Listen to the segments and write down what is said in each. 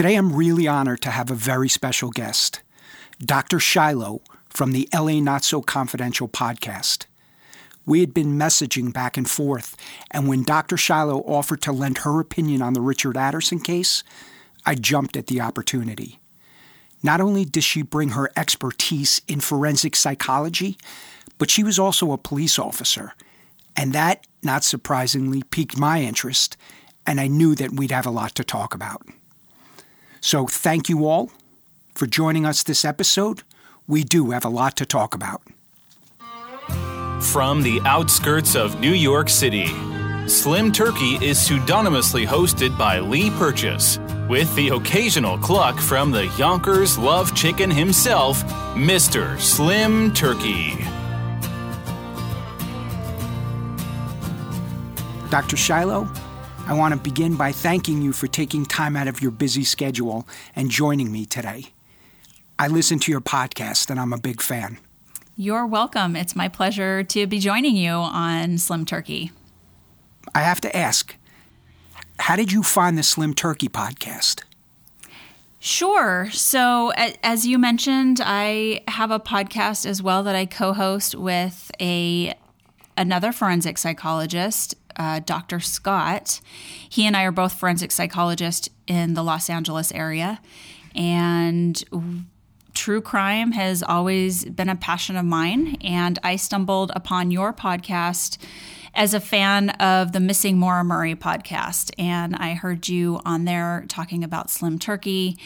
Today, I'm really honored to have a very special guest, Dr. Shiloh from the LA Not So Confidential podcast. We had been messaging back and forth, and when Dr. Shiloh offered to lend her opinion on the Richard Aderson case, I jumped at the opportunity. Not only does she bring her expertise in forensic psychology, but she was also a police officer. And that, not surprisingly, piqued my interest, and I knew that we'd have a lot to talk about. So thank you all for joining us this episode. We do have a lot to talk about. From the outskirts of New York City, Slim Turkey is pseudonymously hosted by Lee Purchase, with the occasional cluck from the Yonkers Love Chicken himself, Mr. Slim Turkey. Dr. Shiloh, I want to begin by thanking you for taking time out of your busy schedule and joining me today. I listen to your podcast and I'm a big fan. You're welcome. It's my pleasure to be joining you on Slim Turkey. I have to ask, how did you find the Slim Turkey podcast? Sure. So, as you mentioned, I have a podcast as well that I co-host with a another forensic psychologist, uh, Dr. Scott. He and I are both forensic psychologists in the Los Angeles area, and true crime has always been a passion of mine. And I stumbled upon your podcast as a fan of the Missing Maura Murray podcast. And I heard you on there talking about Slim Turkey.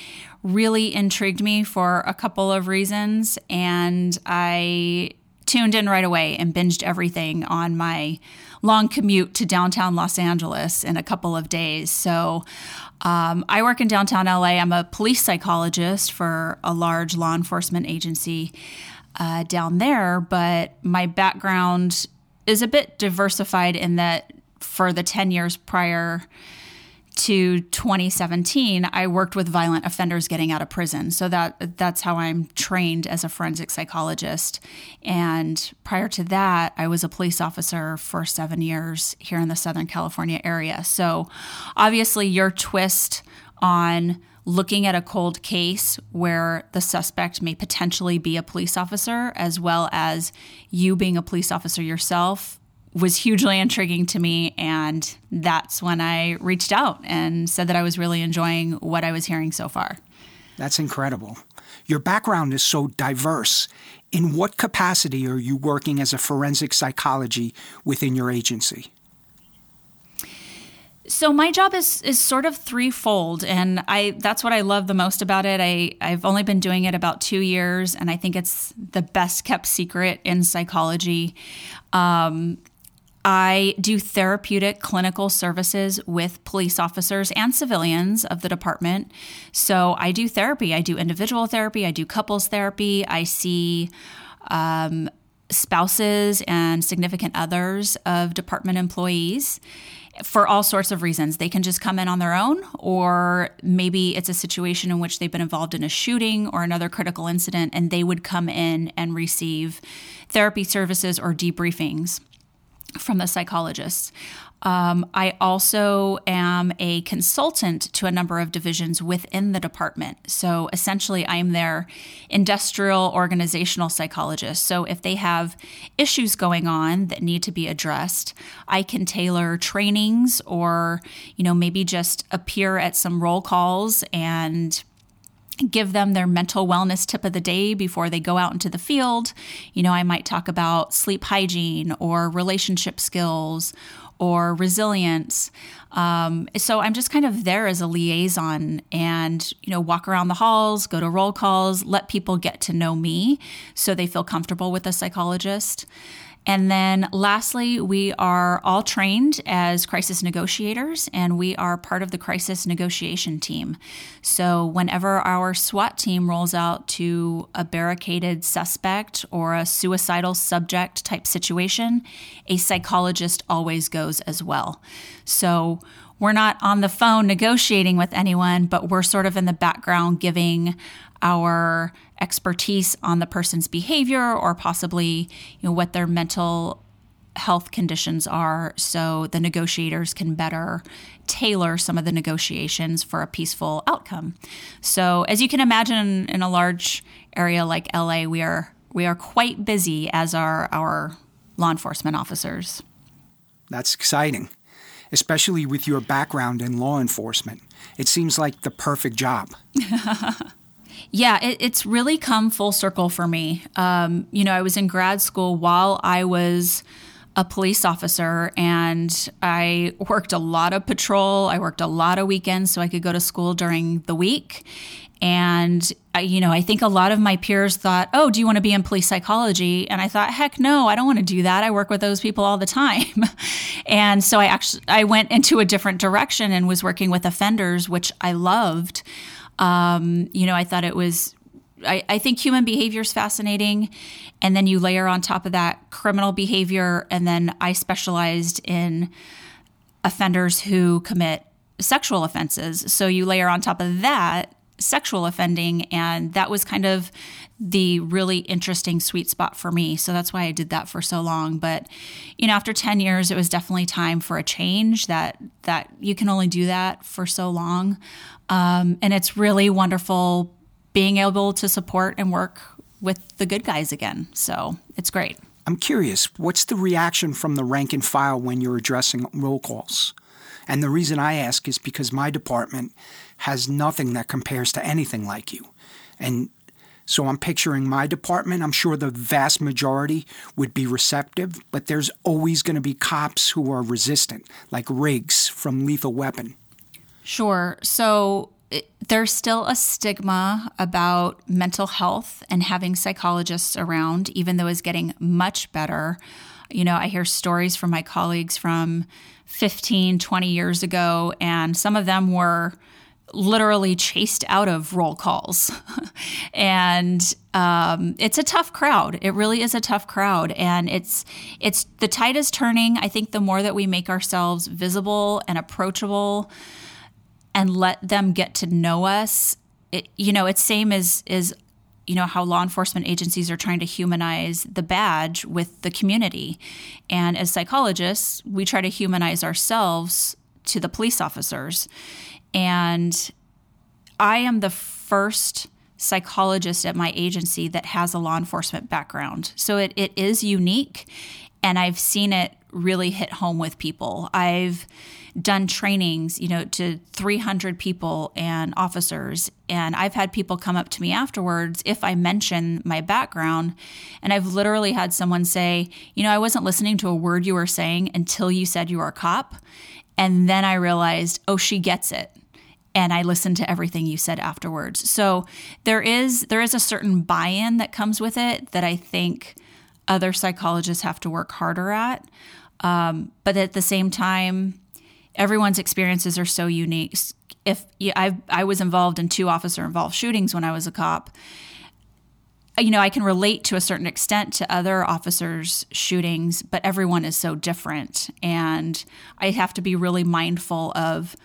Really intrigued me for a couple of reasons. And I tuned in right away and binged everything on my long commute to downtown Los Angeles in a couple of days. So um, I work in downtown LA. I'm a police psychologist for a large law enforcement agency uh, down there, but my background is a bit diversified in that for the 10 years prior to 2017 I worked with violent offenders getting out of prison. So that that's how I'm trained as a forensic psychologist. And prior to that I was a police officer for 7 years here in the Southern California area. So obviously your twist on looking at a cold case where the suspect may potentially be a police officer, as well as you being a police officer yourself, was hugely intriguing to me. And that's when I reached out and said that I was really enjoying what I was hearing so far. That's incredible. Your background is so diverse. In what capacity are you working as a forensic psychology within your agency? So my job is is sort of threefold, and I that's what I love the most about it. I I've only been doing it about two years, and I think it's the best kept secret in psychology. Um, I do therapeutic clinical services with police officers and civilians of the department. So I do therapy. I do individual therapy. I do couples therapy. I see. Um, spouses and significant others of department employees for all sorts of reasons. They can just come in on their own, or maybe it's a situation in which they've been involved in a shooting or another critical incident, and they would come in and receive therapy services or debriefings from the psychologists. Um, I also am a consultant to a number of divisions within the department. So essentially, I am their industrial organizational psychologist. So if they have issues going on that need to be addressed, I can tailor trainings or, you know, maybe just appear at some roll calls and give them their mental wellness tip of the day before they go out into the field. You know, I might talk about sleep hygiene or relationship skills or resilience. Um, so I'm just kind of there as a liaison and, you know, walk around the halls, go to roll calls, let people get to know me so they feel comfortable with a psychologist. And then lastly, we are all trained as crisis negotiators and we are part of the crisis negotiation team. So whenever our SWAT team rolls out to a barricaded suspect or a suicidal subject type situation, a psychologist always goes as well. So we're not on the phone negotiating with anyone, but we're sort of in the background giving our expertise on the person's behavior or possibly you know what their mental health conditions are so the negotiators can better tailor some of the negotiations for a peaceful outcome. So, as you can imagine in a large area like LA, we are we are quite busy as are our law enforcement officers. That's exciting, especially with your background in law enforcement. It seems like the perfect job. Yeah, it, it's really come full circle for me. Um, you know, I was in grad school while I was a police officer and I worked a lot of patrol. I worked a lot of weekends so I could go to school during the week. And, I, you know, I think a lot of my peers thought, oh, do you want to be in police psychology? And I thought, heck no, I don't want to do that. I work with those people all the time. and so I actually, I went into a different direction and was working with offenders, which I loved. Um, you know, I thought it was I, I, think human behavior is fascinating. And then you layer on top of that criminal behavior. And then I specialized in offenders who commit sexual offenses. So you layer on top of that sexual offending. And that was kind of the really interesting sweet spot for me. So that's why I did that for so long. But, you know, after 10 years, it was definitely time for a change that, that you can only do that for so long. Um, and it's really wonderful being able to support and work with the good guys again. So it's great. I'm curious, what's the reaction from the rank and file when you're addressing roll calls? And the reason I ask is because my department has nothing that compares to anything like you. And so I'm picturing my department. I'm sure the vast majority would be receptive, but there's always going to be cops who are resistant, like Riggs from Lethal Weapon. Sure. So it, there's still a stigma about mental health and having psychologists around, even though it's getting much better. You know, I hear stories from my colleagues from 15, 20 years ago, and some of them were literally chased out of roll calls. and um, it's a tough crowd. It really is a tough crowd. And it's it's the tide is turning. I think the more that we make ourselves visible and approachable and let them get to know us. It, you know, it's same as is you know how law enforcement agencies are trying to humanize the badge with the community. And as psychologists, we try to humanize ourselves to the police officers. And I am the first psychologist at my agency that has a law enforcement background. So it, it is unique and I've seen it really hit home with people. I've done trainings, you know, to 300 people and officers. And I've had people come up to me afterwards if I mention my background. And I've literally had someone say, you know, I wasn't listening to a word you were saying until you said you were a cop. And then I realized, oh, she gets it and I listened to everything you said afterwards. So there is there is a certain buy-in that comes with it that I think other psychologists have to work harder at. Um, but at the same time, everyone's experiences are so unique. If I I was involved in two officer involved shootings when I was a cop, uh, you know, I can relate to a certain extent to other officers' shootings, but everyone is so different, and I have to be really mindful of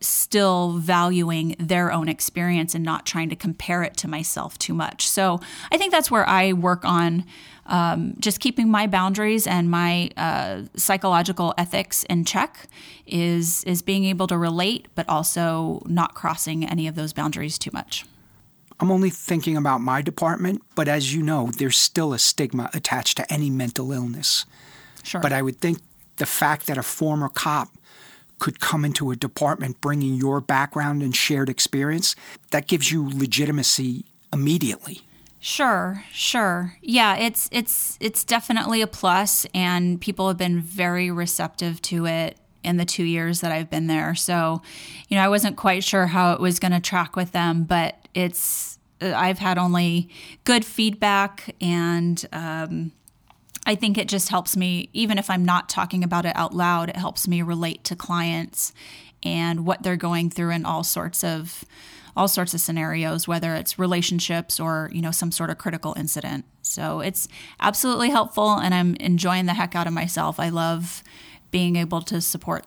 still valuing their own experience and not trying to compare it to myself too much. So I think that's where I work on um, just keeping my boundaries and my uh, psychological ethics in check is is being able to relate, but also not crossing any of those boundaries too much. I'm only thinking about my department, but as you know, there's still a stigma attached to any mental illness. Sure. But I would think the fact that a former cop could come into a department bringing your background and shared experience, that gives you legitimacy immediately. Sure, sure. Yeah, it's it's it's definitely a plus and people have been very receptive to it in the 2 years that I've been there. So, you know, I wasn't quite sure how it was going to track with them, but it's I've had only good feedback and um, I think it just helps me, even if I'm not talking about it out loud, it helps me relate to clients and what they're going through in all sorts of all sorts of scenarios, whether it's relationships or, you know, some sort of critical incident. So it's absolutely helpful and I'm enjoying the heck out of myself. I love being able to support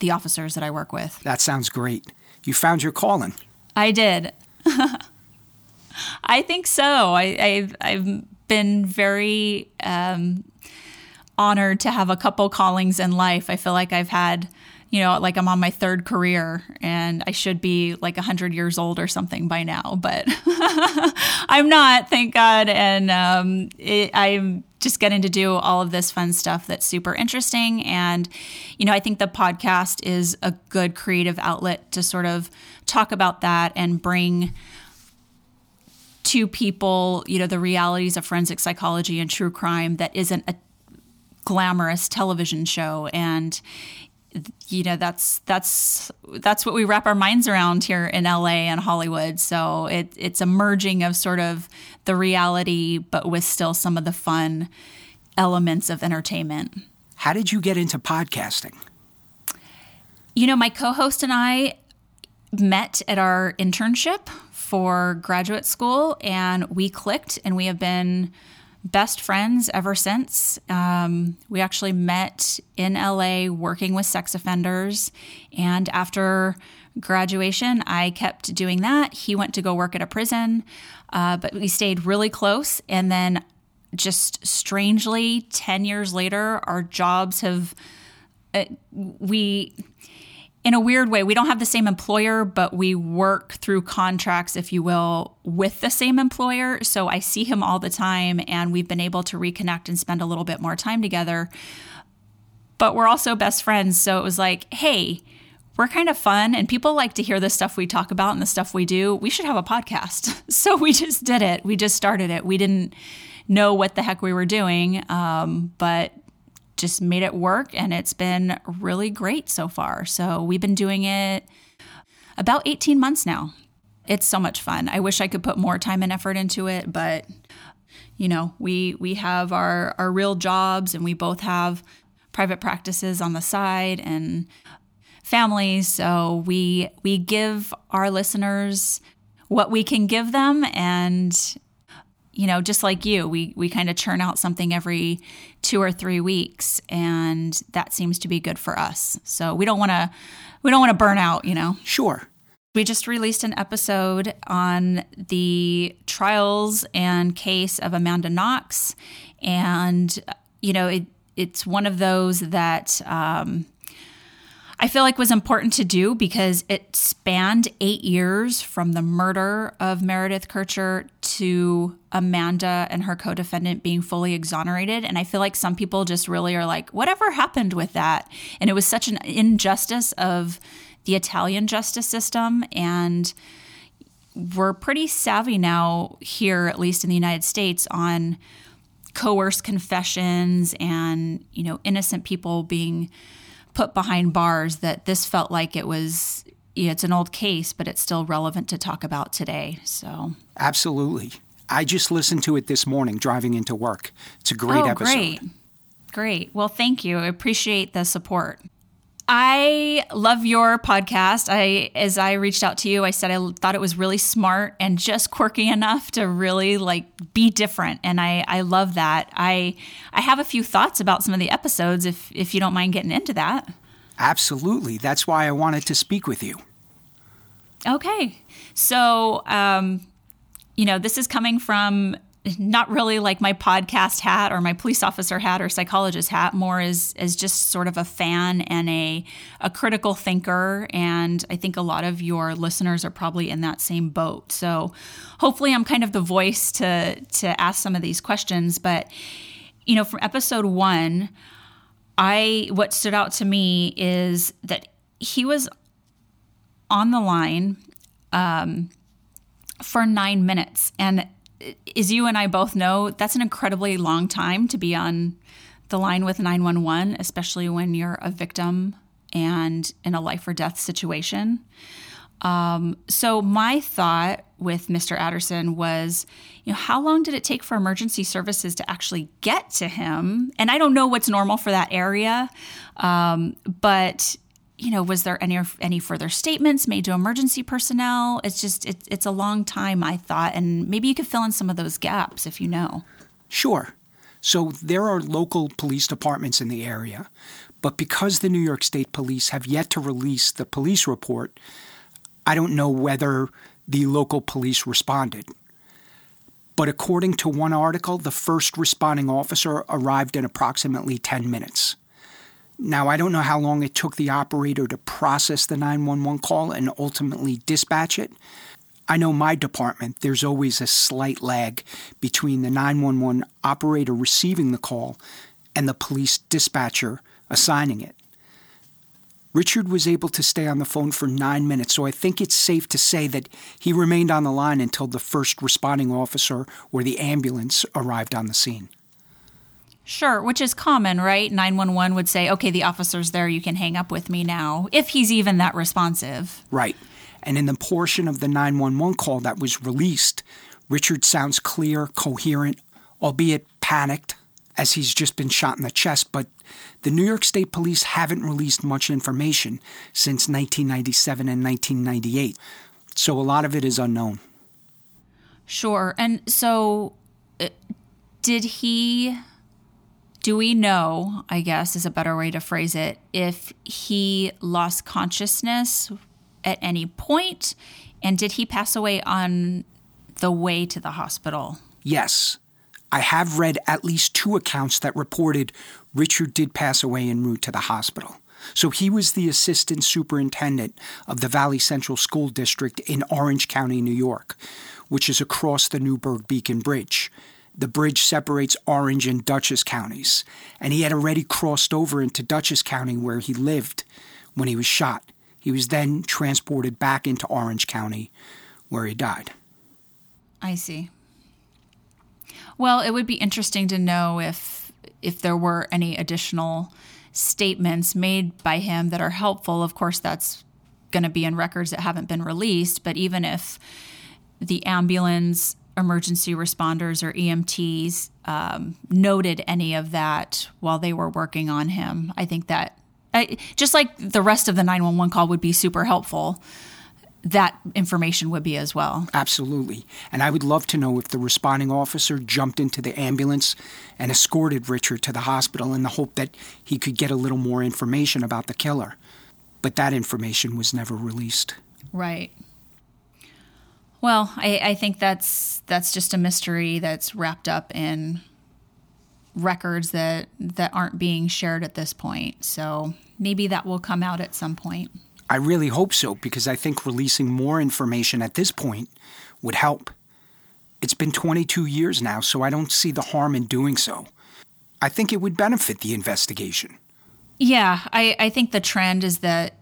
the officers that I work with. That sounds great. You found your calling. I did. I think so. I, have I've been very um, honored to have a couple callings in life. I feel like I've had, you know, like I'm on my third career and I should be like 100 years old or something by now, but I'm not, thank God. And um, it, I'm just getting to do all of this fun stuff that's super interesting. And, you know, I think the podcast is a good creative outlet to sort of talk about that and bring to people, you know, the realities of forensic psychology and true crime that isn't a glamorous television show. And, you know that's that's that's what we wrap our minds around here in LA and Hollywood. So it it's a merging of sort of the reality, but with still some of the fun elements of entertainment. How did you get into podcasting? You know, my co-host and I met at our internship for graduate school, and we clicked, and we have been best friends ever since. Um, we actually met in LA working with sex offenders. And after graduation, I kept doing that. He went to go work at a prison, uh, but we stayed really close. And then just strangely, 10 years later, our jobs have. Uh, we in a weird way, we don't have the same employer, but we work through contracts, if you will, with the same employer. So I see him all the time, and we've been able to reconnect and spend a little bit more time together. But we're also best friends. So it was like, hey, we're kind of fun, and people like to hear the stuff we talk about and the stuff we do. We should have a podcast. So we just did it. We just started it. We didn't know what the heck we were doing, um, but just made it work and it's been really great so far. So we've been doing it about 18 months now. It's so much fun. I wish I could put more time and effort into it, but you know, we we have our our real jobs and we both have private practices on the side and families, so we we give our listeners what we can give them and you know, just like you, we we kind of churn out something every two or three weeks, and that seems to be good for us. So we don't want to we don't want to burn out, you know. Sure. We just released an episode on the trials and case of Amanda Knox, and you know, it, it's one of those that. Um, I feel like was important to do because it spanned eight years from the murder of Meredith Kercher to Amanda and her co defendant being fully exonerated. And I feel like some people just really are like, whatever happened with that? And it was such an injustice of the Italian justice system. And we're pretty savvy now here, at least in the United States, on coerced confessions and, you know, innocent people being put behind bars that this felt like it was yeah, it's an old case, but it's still relevant to talk about today. So absolutely, I just listened to it this morning driving into work. It's a great oh, episode. Great, great. Well, thank you. I appreciate the support. I love your podcast. I as I reached out to you, I said I thought it was really smart and just quirky enough to really like be different and I I love that. I I have a few thoughts about some of the episodes if if you don't mind getting into that. Absolutely. That's why I wanted to speak with you. Okay. So, um, you know, this is coming from not really like my podcast hat or my police officer hat or psychologist hat, more as as just sort of a fan and a a critical thinker. And I think a lot of your listeners are probably in that same boat. So hopefully I'm kind of the voice to to ask some of these questions. But you know, from episode one, I what stood out to me is that he was on the line um, for nine minutes and as you and I both know, that's an incredibly long time to be on the line with 911, especially when you're a victim and in a life or death situation. Um, so my thought with Mr. Aderson was, you know, how long did it take for emergency services to actually get to him? And I don't know what's normal for that area, um, but you know, was there any any further statements made to emergency personnel? It's just it's it's a long time, I thought, and maybe you could fill in some of those gaps if you know. Sure. So there are local police departments in the area, but because the New York State Police have yet to release the police report, I don't know whether the local police responded. But according to one article, the first responding officer arrived in approximately 10 minutes. Now, I don't know how long it took the operator to process the 911 call and ultimately dispatch it. I know my department, there's always a slight lag between the 911 operator receiving the call and the police dispatcher assigning it. Richard was able to stay on the phone for nine minutes, so I think it's safe to say that he remained on the line until the first responding officer or the ambulance arrived on the scene. Sure, which is common, right? 911 would say, okay, the officer's there, you can hang up with me now, if he's even that responsive. Right. And in the portion of the 911 call that was released, Richard sounds clear, coherent, albeit panicked, as he's just been shot in the chest. But the New York State Police haven't released much information since 1997 and 1998. So a lot of it is unknown. Sure. And so, uh, did he do we know, I guess is a better way to phrase it, if he lost consciousness at any point? And did he pass away on the way to the hospital? Yes. I have read at least two accounts that reported Richard did pass away en route to the hospital. So he was the assistant superintendent of the Valley Central School District in Orange County, New York, which is across the Newburgh Beacon Bridge. The bridge separates Orange and Dutchess counties, and he had already crossed over into Dutchess County where he lived when he was shot. He was then transported back into Orange County where he died. I see. Well, it would be interesting to know if if there were any additional statements made by him that are helpful. Of course, that's going to be in records that haven't been released, but even if the ambulance emergency responders or EMTs um, noted any of that while they were working on him, I think that I, just like the rest of the 911 call would be super helpful that information would be as well. Absolutely. And I would love to know if the responding officer jumped into the ambulance and escorted Richard to the hospital in the hope that he could get a little more information about the killer. But that information was never released. Right. Well, I, I think that's that's just a mystery that's wrapped up in records that that aren't being shared at this point. So maybe that will come out at some point. I really hope so because I think releasing more information at this point would help. It's been 22 years now, so I don't see the harm in doing so. I think it would benefit the investigation. Yeah, I, I think the trend is that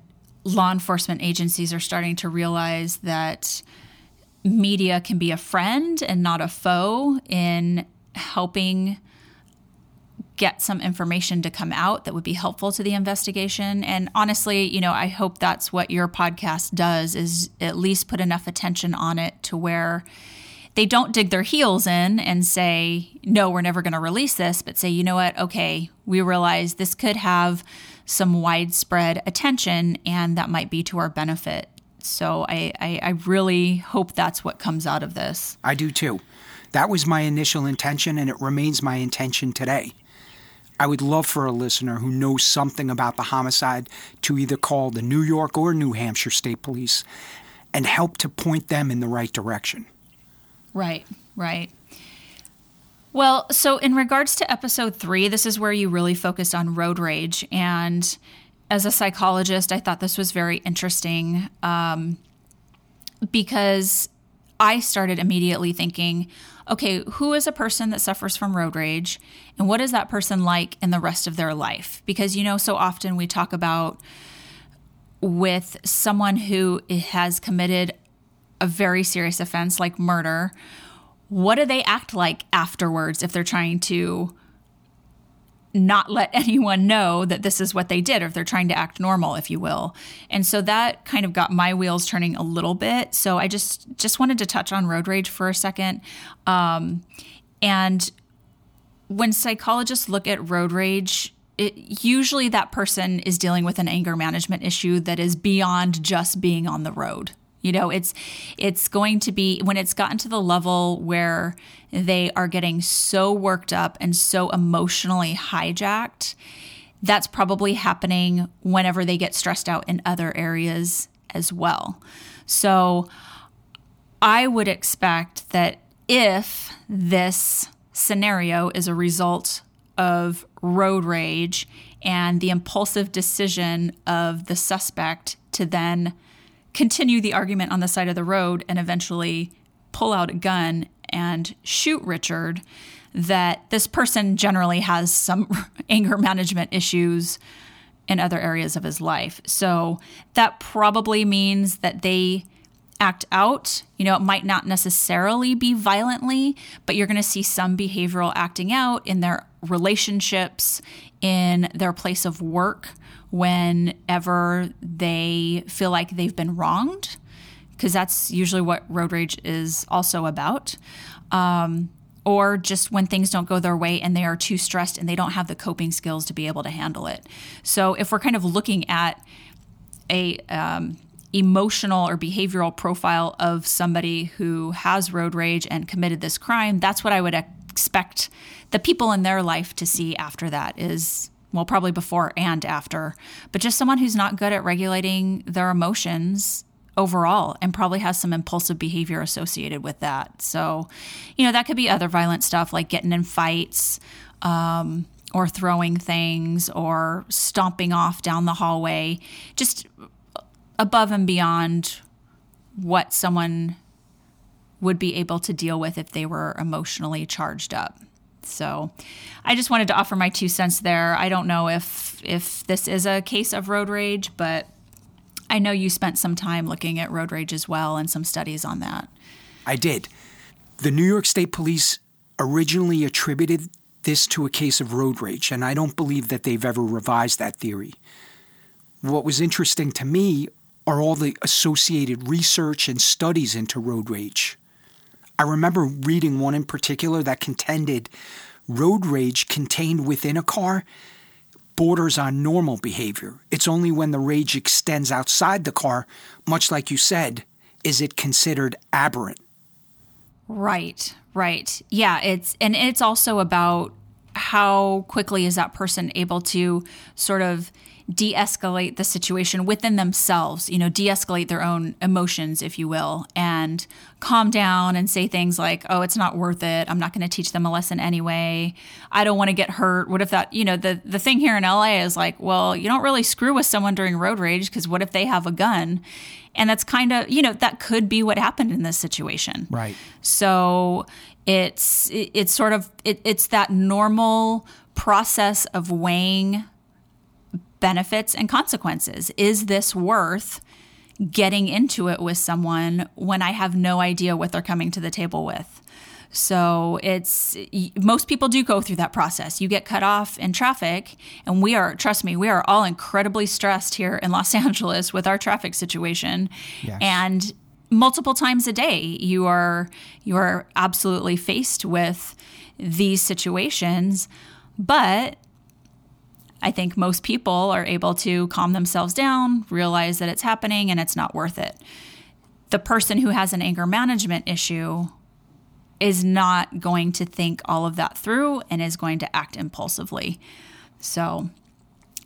law enforcement agencies are starting to realize that media can be a friend and not a foe in helping get some information to come out that would be helpful to the investigation. And honestly you know i hope that's what your podcast does is at least put enough attention on it to where they don't dig their heels in and say no we're never going to release this but say you know what? Okay we realize this could have some widespread attention and that might be to our benefit so I, I, I really hope that's what comes out of this i do too that was my initial intention and it remains my intention today I would love for a listener who knows something about the homicide to either call the New York or New Hampshire State Police and help to point them in the right direction. Right, right. Well, so in regards to episode three, this is where you really focused on road rage. And as a psychologist, I thought this was very interesting um, because I started immediately thinking, okay, who is a person that suffers from road rage and what is that person like in the rest of their life? Because, you know, so often we talk about with someone who has committed a very serious offense like murder, what do they act like afterwards if they're trying to not let anyone know that this is what they did or if they're trying to act normal if you will. And so that kind of got my wheels turning a little bit. So i just just wanted to touch on road rage for a second. Um, and when psychologists look at road rage it, usually that person is dealing with an anger management issue that is beyond just being on the road you know, it's it's going to be when it's gotten to the level where they are getting so worked up and so emotionally hijacked. That's probably happening whenever they get stressed out in other areas as well. So I would expect that if this scenario is a result of road rage and the impulsive decision of the suspect to then continue the argument on the side of the road and eventually pull out a gun and shoot Richard, that this person generally has some anger management issues in other areas of his life. So that probably means that they act out. You know, it might not necessarily be violently, but you're going to see some behavioral acting out in their relationships, in their place of work, whenever they feel like they've been wronged, because that's usually what road rage is also about. Um, or just when things don't go their way and they are too stressed and they don't have the coping skills to be able to handle it. So, if we're kind of looking at a um, emotional or behavioral profile of somebody who has road rage and committed this crime, that's what I would expect the people in their life to see after that is well probably before and after but just someone who's not good at regulating their emotions overall and probably has some impulsive behavior associated with that so you know that could be other violent stuff like getting in fights um, or throwing things or stomping off down the hallway just above and beyond what someone would be able to deal with if they were emotionally charged up. So, I just wanted to offer my two cents there. I don't know if if this is a case of road rage, but I know you spent some time looking at road rage as well and some studies on that. I did. The New York State Police originally attributed this to a case of road rage, and I don't believe that they've ever revised that theory. What was interesting to me are all the associated research and studies into road rage. I remember reading one in particular that contended road rage contained within a car borders on normal behavior. It's only when the rage extends outside the car, much like you said, is it considered aberrant. Right, right. Yeah, it's and it's also about how quickly is that person able to sort of de escalate the situation within themselves, you know, de escalate their own emotions, if you will, and calm down and say things like, oh, it's not worth it. I'm not going to teach them a lesson anyway. I don't want to get hurt. What if that, you know, the, the thing here in LA is like, well, you don't really screw with someone during road rage because what if they have a gun? And that's kind of, you know, that could be what happened in this situation. Right. So it's, it's sort of, it, it's that normal process of weighing benefits and consequences. Is this worth getting into it with someone when I have no idea what they're coming to the table with? So it's most people do go through that process. You get cut off in traffic, and we are, trust me, we are all incredibly stressed here in Los Angeles with our traffic situation. Yes. And multiple times a day, you are you are absolutely faced with these situations. But I think most people are able to calm themselves down, realize that it's happening and it's not worth it. The person who has an anger management issue is not going to think all of that through and is going to act impulsively. So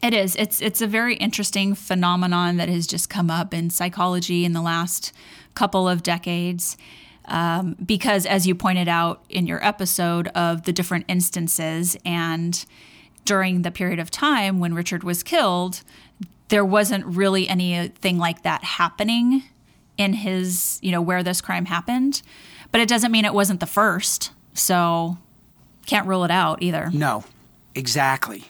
it is. It's it's a very interesting phenomenon that has just come up in psychology in the last couple of decades. Um, because, as you pointed out in your episode of the different instances and during the period of time when Richard was killed, there wasn't really anything like that happening in his, you know, where this crime happened. But it doesn't mean it wasn't the first. So can't rule it out either. No, exactly.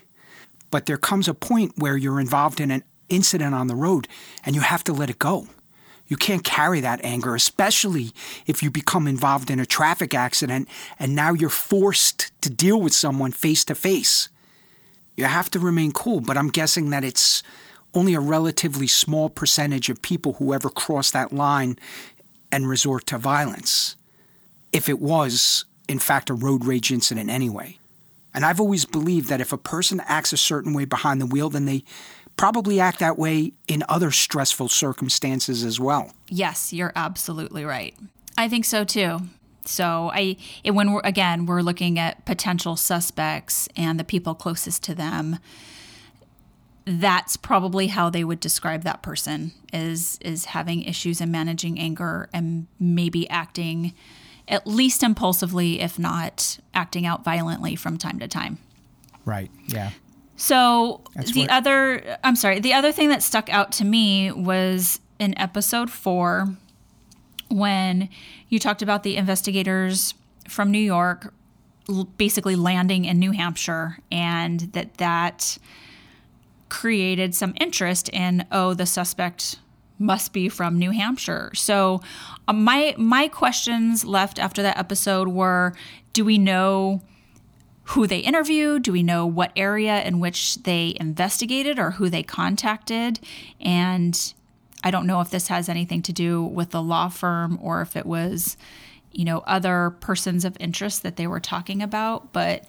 But there comes a point where you're involved in an incident on the road and you have to let it go. You can't carry that anger, especially if you become involved in a traffic accident and now you're forced to deal with someone face to face. You have to remain cool, but I'm guessing that it's only a relatively small percentage of people who ever cross that line and resort to violence. If it was, in fact, a road rage incident anyway. And I've always believed that if a person acts a certain way behind the wheel, then they probably act that way in other stressful circumstances as well. Yes, you're absolutely right. I think so too. So I, it, when we're again, we're looking at potential suspects and the people closest to them. That's probably how they would describe that person is is having issues in managing anger and maybe acting at least impulsively, if not acting out violently from time to time. Right. Yeah. So That's the other, I'm sorry, the other thing that stuck out to me was in episode four when you talked about the investigators from New York basically landing in New Hampshire and that that created some interest in oh the suspect must be from New Hampshire. So uh, my my questions left after that episode were do we know who they interviewed? Do we know what area in which they investigated or who they contacted? And I don't know if this has anything to do with the law firm or if it was, you know, other persons of interest that they were talking about. But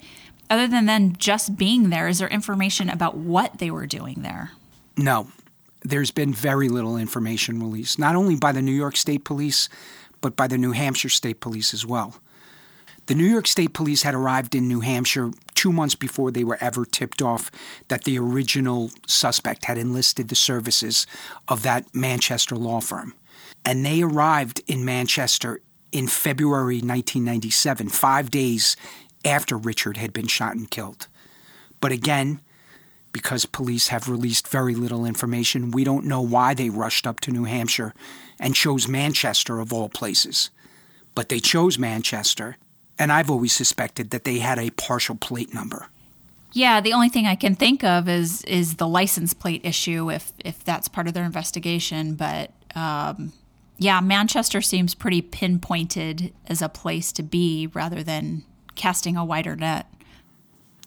other than then just being there, is there information about what they were doing there? No, there's been very little information released, not only by the New York State Police, but by the New Hampshire State Police as well. The New York State Police had arrived in New Hampshire two months before they were ever tipped off that the original suspect had enlisted the services of that Manchester law firm. And they arrived in Manchester in February 1997, five days after Richard had been shot and killed. But again, because police have released very little information, we don't know why they rushed up to New Hampshire and chose Manchester of all places. But they chose Manchester, and I've always suspected that they had a partial plate number. Yeah, the only thing I can think of is is the license plate issue if if that's part of their investigation. But um, yeah, Manchester seems pretty pinpointed as a place to be rather than casting a wider net.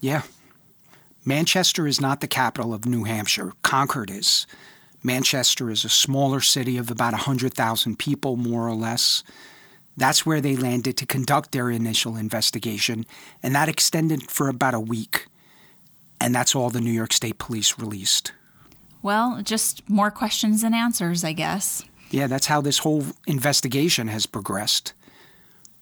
Yeah. Manchester is not the capital of New Hampshire. Concord is. Manchester is a smaller city of about 100,000 people, more or less. That's where they landed to conduct their initial investigation, and that extended for about a week. And that's all the New York State Police released. Well, just more questions than answers, I guess. Yeah, that's how this whole investigation has progressed.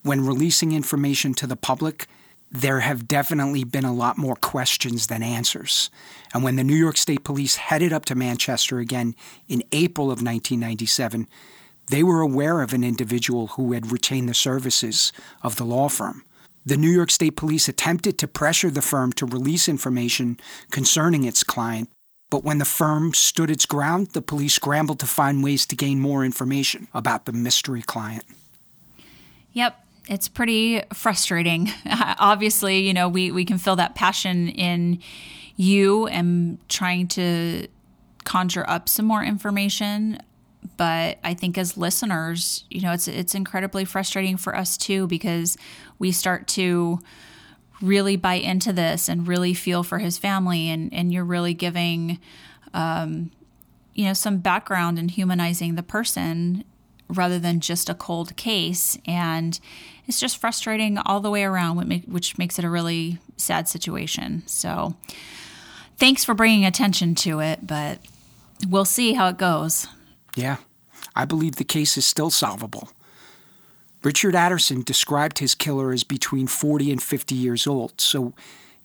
When releasing information to the public, there have definitely been a lot more questions than answers. And when the New York State Police headed up to Manchester again in April of 1997, they were aware of an individual who had retained the services of the law firm. The New York State Police attempted to pressure the firm to release information concerning its client, but when the firm stood its ground, the police scrambled to find ways to gain more information about the mystery client. Yep, it's pretty frustrating. Obviously, you know, we, we can feel that passion in you and trying to conjure up some more information. But I think as listeners, you know, it's it's incredibly frustrating for us too because we start to really buy into this and really feel for his family and, and you're really giving um, you know some background and humanizing the person rather than just a cold case. And it's just frustrating all the way around, which makes it a really sad situation. So thanks for bringing attention to it, but we'll see how it goes. Yeah, I believe the case is still solvable. Richard Aderson described his killer as between 40 and 50 years old, so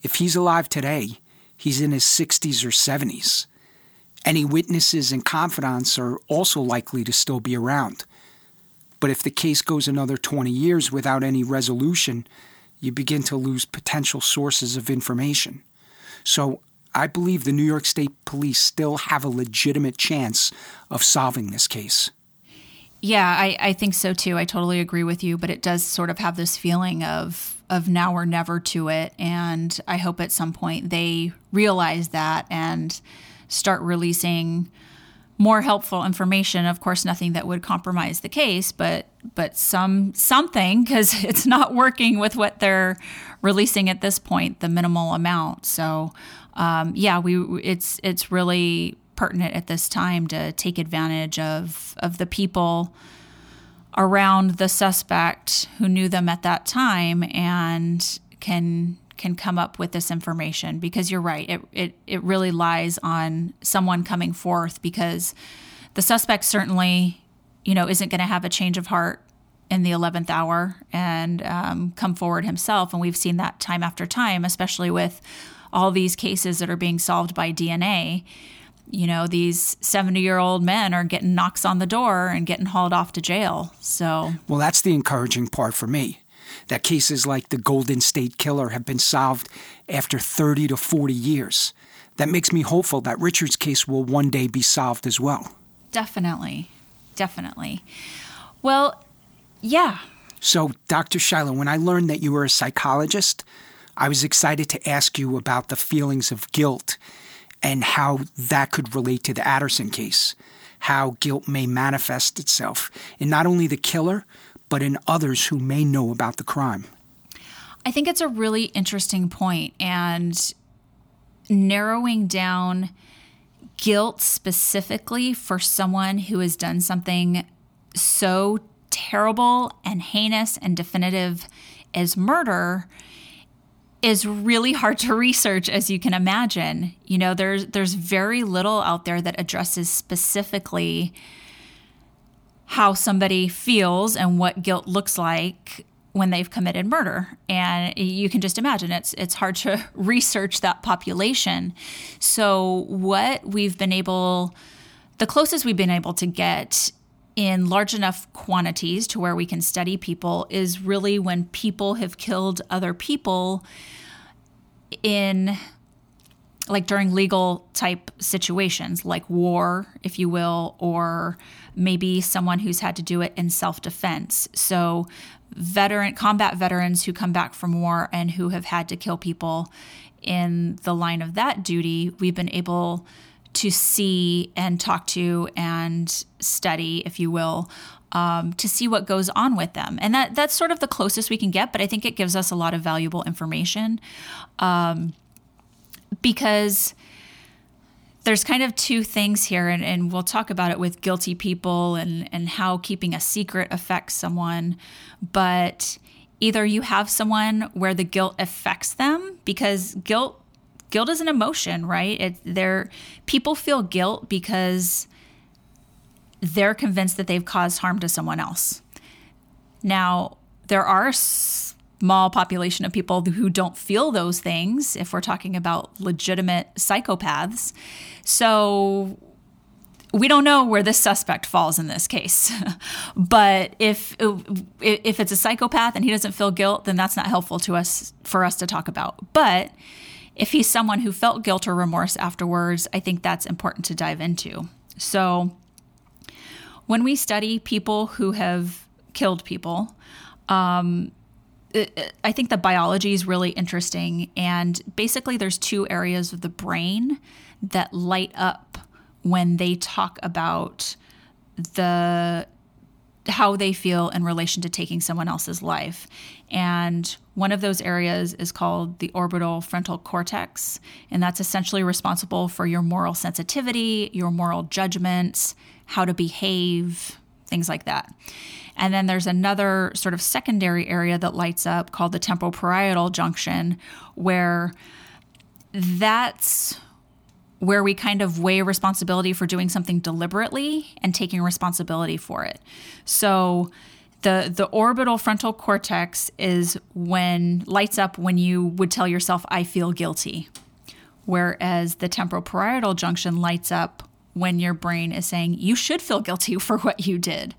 if he's alive today, he's in his 60s or 70s. Any witnesses and confidants are also likely to still be around. But if the case goes another 20 years without any resolution, you begin to lose potential sources of information. So I believe the New York State Police still have a legitimate chance of solving this case. Yeah, I, I think so too. I totally agree with you, but it does sort of have this feeling of of now or never to it. And I hope at some point they realize that and start releasing more helpful information. Of course, nothing that would compromise the case, but but some something because it's not working with what they're releasing at this point, the minimal amount. So um, yeah, we it's it's really pertinent at this time to take advantage of of the people around the suspect who knew them at that time and can can come up with this information. Because you're right it it, it really lies on someone coming forth because the suspect certainly you know isn't going to have a change of heart in the 11th hour and um, come forward himself. And we've seen that time after time especially with all these cases that are being solved by dna you know, these 70 year old men are getting knocks on the door and getting hauled off to jail. So, well, that's the encouraging part for me that cases like the Golden State Killer have been solved after 30 to 40 years. That makes me hopeful that Richard's case will one day be solved as well. Definitely. Definitely. Well, yeah. So, Dr. Shiloh, when I learned that you were a psychologist, I was excited to ask you about the feelings of guilt and how that could relate to the Aderson case, how guilt may manifest itself in not only the killer, but in others who may know about the crime. I think it's a really interesting point, and narrowing down guilt specifically for someone who has done something so terrible and heinous and definitive as murder is really hard to research as you can imagine. You know, there's there's very little out there that addresses specifically how somebody feels and what guilt looks like when they've committed murder. And you can just imagine it's it's hard to research that population. So what we've been able the closest we've been able to get in large enough quantities to where we can study people is really when people have killed other people in like during legal type situations like war if you will or maybe someone who's had to do it in self-defense. So veteran combat veterans who come back from war and who have had to kill people in the line of that duty we've been able to see and talk to and study, if you will, um, to see what goes on with them. And that that's sort of the closest we can get, but I think it gives us a lot of valuable information um, because there's kind of two things here, and, and we'll talk about it with guilty people and, and how keeping a secret affects someone. But either you have someone where the guilt affects them because guilt guilt is an emotion, right? It, people feel guilt because they're convinced that they've caused harm to someone else. Now, there are a small population of people who don't feel those things if we're talking about legitimate psychopaths. So we don't know where this suspect falls in this case. but if if it's a psychopath and he doesn't feel guilt, then that's not helpful to us for us to talk about. But if he's someone who felt guilt or remorse afterwards, I think that's important to dive into. So, when we study people who have killed people, um, I think the biology is really interesting. And basically, there's two areas of the brain that light up when they talk about the how they feel in relation to taking someone else's life. And one of those areas is called the orbital frontal cortex, and that's essentially responsible for your moral sensitivity, your moral judgments, how to behave, things like that. And then there's another sort of secondary area that lights up called the temporal parietal junction, where that's where we kind of weigh responsibility for doing something deliberately and taking responsibility for it. So the the orbital frontal cortex is when lights up when you would tell yourself I feel guilty. Whereas the temporal parietal junction lights up when your brain is saying you should feel guilty for what you did.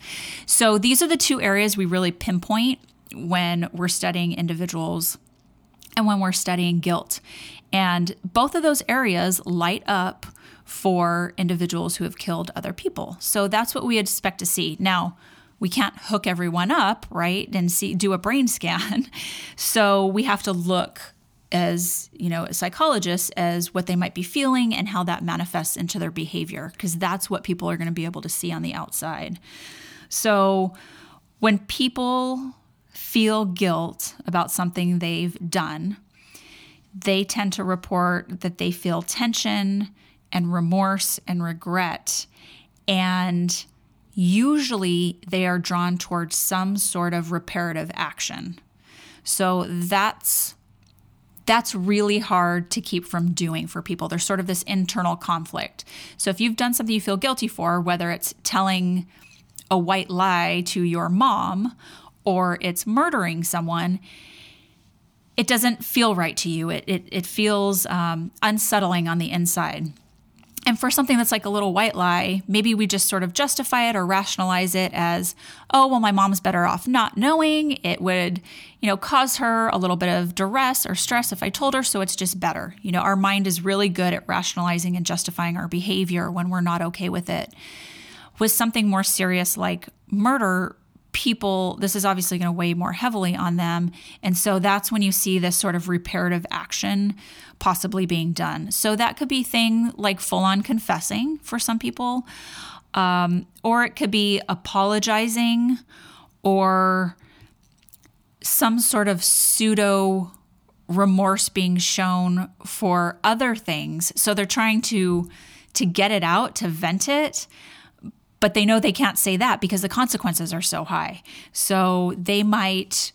So these are the two areas we really pinpoint when we're studying individuals and when we're studying guilt. And both of those areas light up for individuals who have killed other people. So that's what we expect to see. Now, we can't hook everyone up, right? And see do a brain scan. So we have to look as, you know, as psychologists as what they might be feeling and how that manifests into their behavior because that's what people are going to be able to see on the outside. So when people feel guilt about something they've done, they tend to report that they feel tension and remorse and regret. And usually they are drawn towards some sort of reparative action. So that's that's really hard to keep from doing for people. There's sort of this internal conflict. So if you've done something you feel guilty for, whether it's telling a white lie to your mom or it's murdering someone, it doesn't feel right to you. It, it, it feels um, unsettling on the inside. And for something that's like a little white lie, maybe we just sort of justify it or rationalize it as, oh, well, my mom's better off not knowing. It would, you know, cause her a little bit of duress or stress if I told her, so it's just better. You know, our mind is really good at rationalizing and justifying our behavior when we're not okay with it. With something more serious like murder, people, this is obviously going to weigh more heavily on them. And so that's when you see this sort of reparative action possibly being done. So that could be thing like full on confessing for some people, um, or it could be apologizing or some sort of pseudo remorse being shown for other things. So they're trying to to get it out, to vent it, but they know they can't say that because the consequences are so high. So they might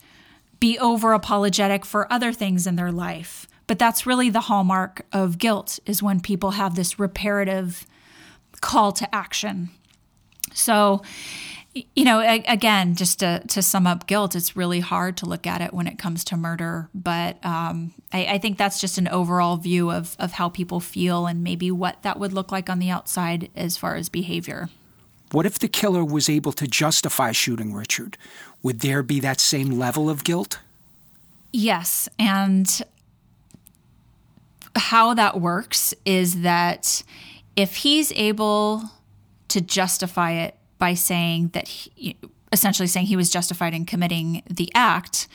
be over apologetic for other things in their life. But that's really the hallmark of guilt is when people have this reparative call to action. So, you know, again, just to, to sum up guilt, it's really hard to look at it when it comes to murder. But um, I, I think that's just an overall view of, of how people feel and maybe what that would look like on the outside as far as behavior. What if the killer was able to justify shooting Richard? Would there be that same level of guilt? Yes. And how that works is that if he's able to justify it by saying that he, essentially saying he was justified in committing the act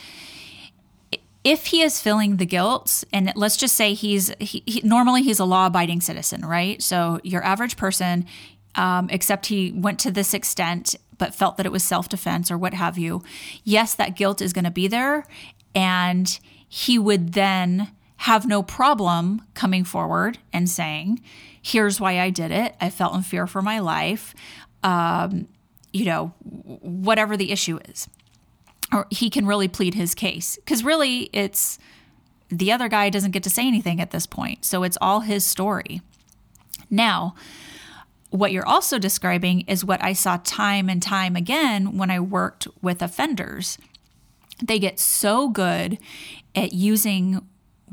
if he is feeling the guilt and let's just say he's he, he, normally he's a law-abiding citizen right so your average person um, except he went to this extent but felt that it was self-defense or what have you yes that guilt is going to be there and he would then have no problem coming forward and saying, here's why I did it. I felt in fear for my life. Um, you know, whatever the issue is. Or he can really plead his case. Because really, it's the other guy doesn't get to say anything at this point. So it's all his story. Now, what you're also describing is what I saw time and time again when I worked with offenders. They get so good at using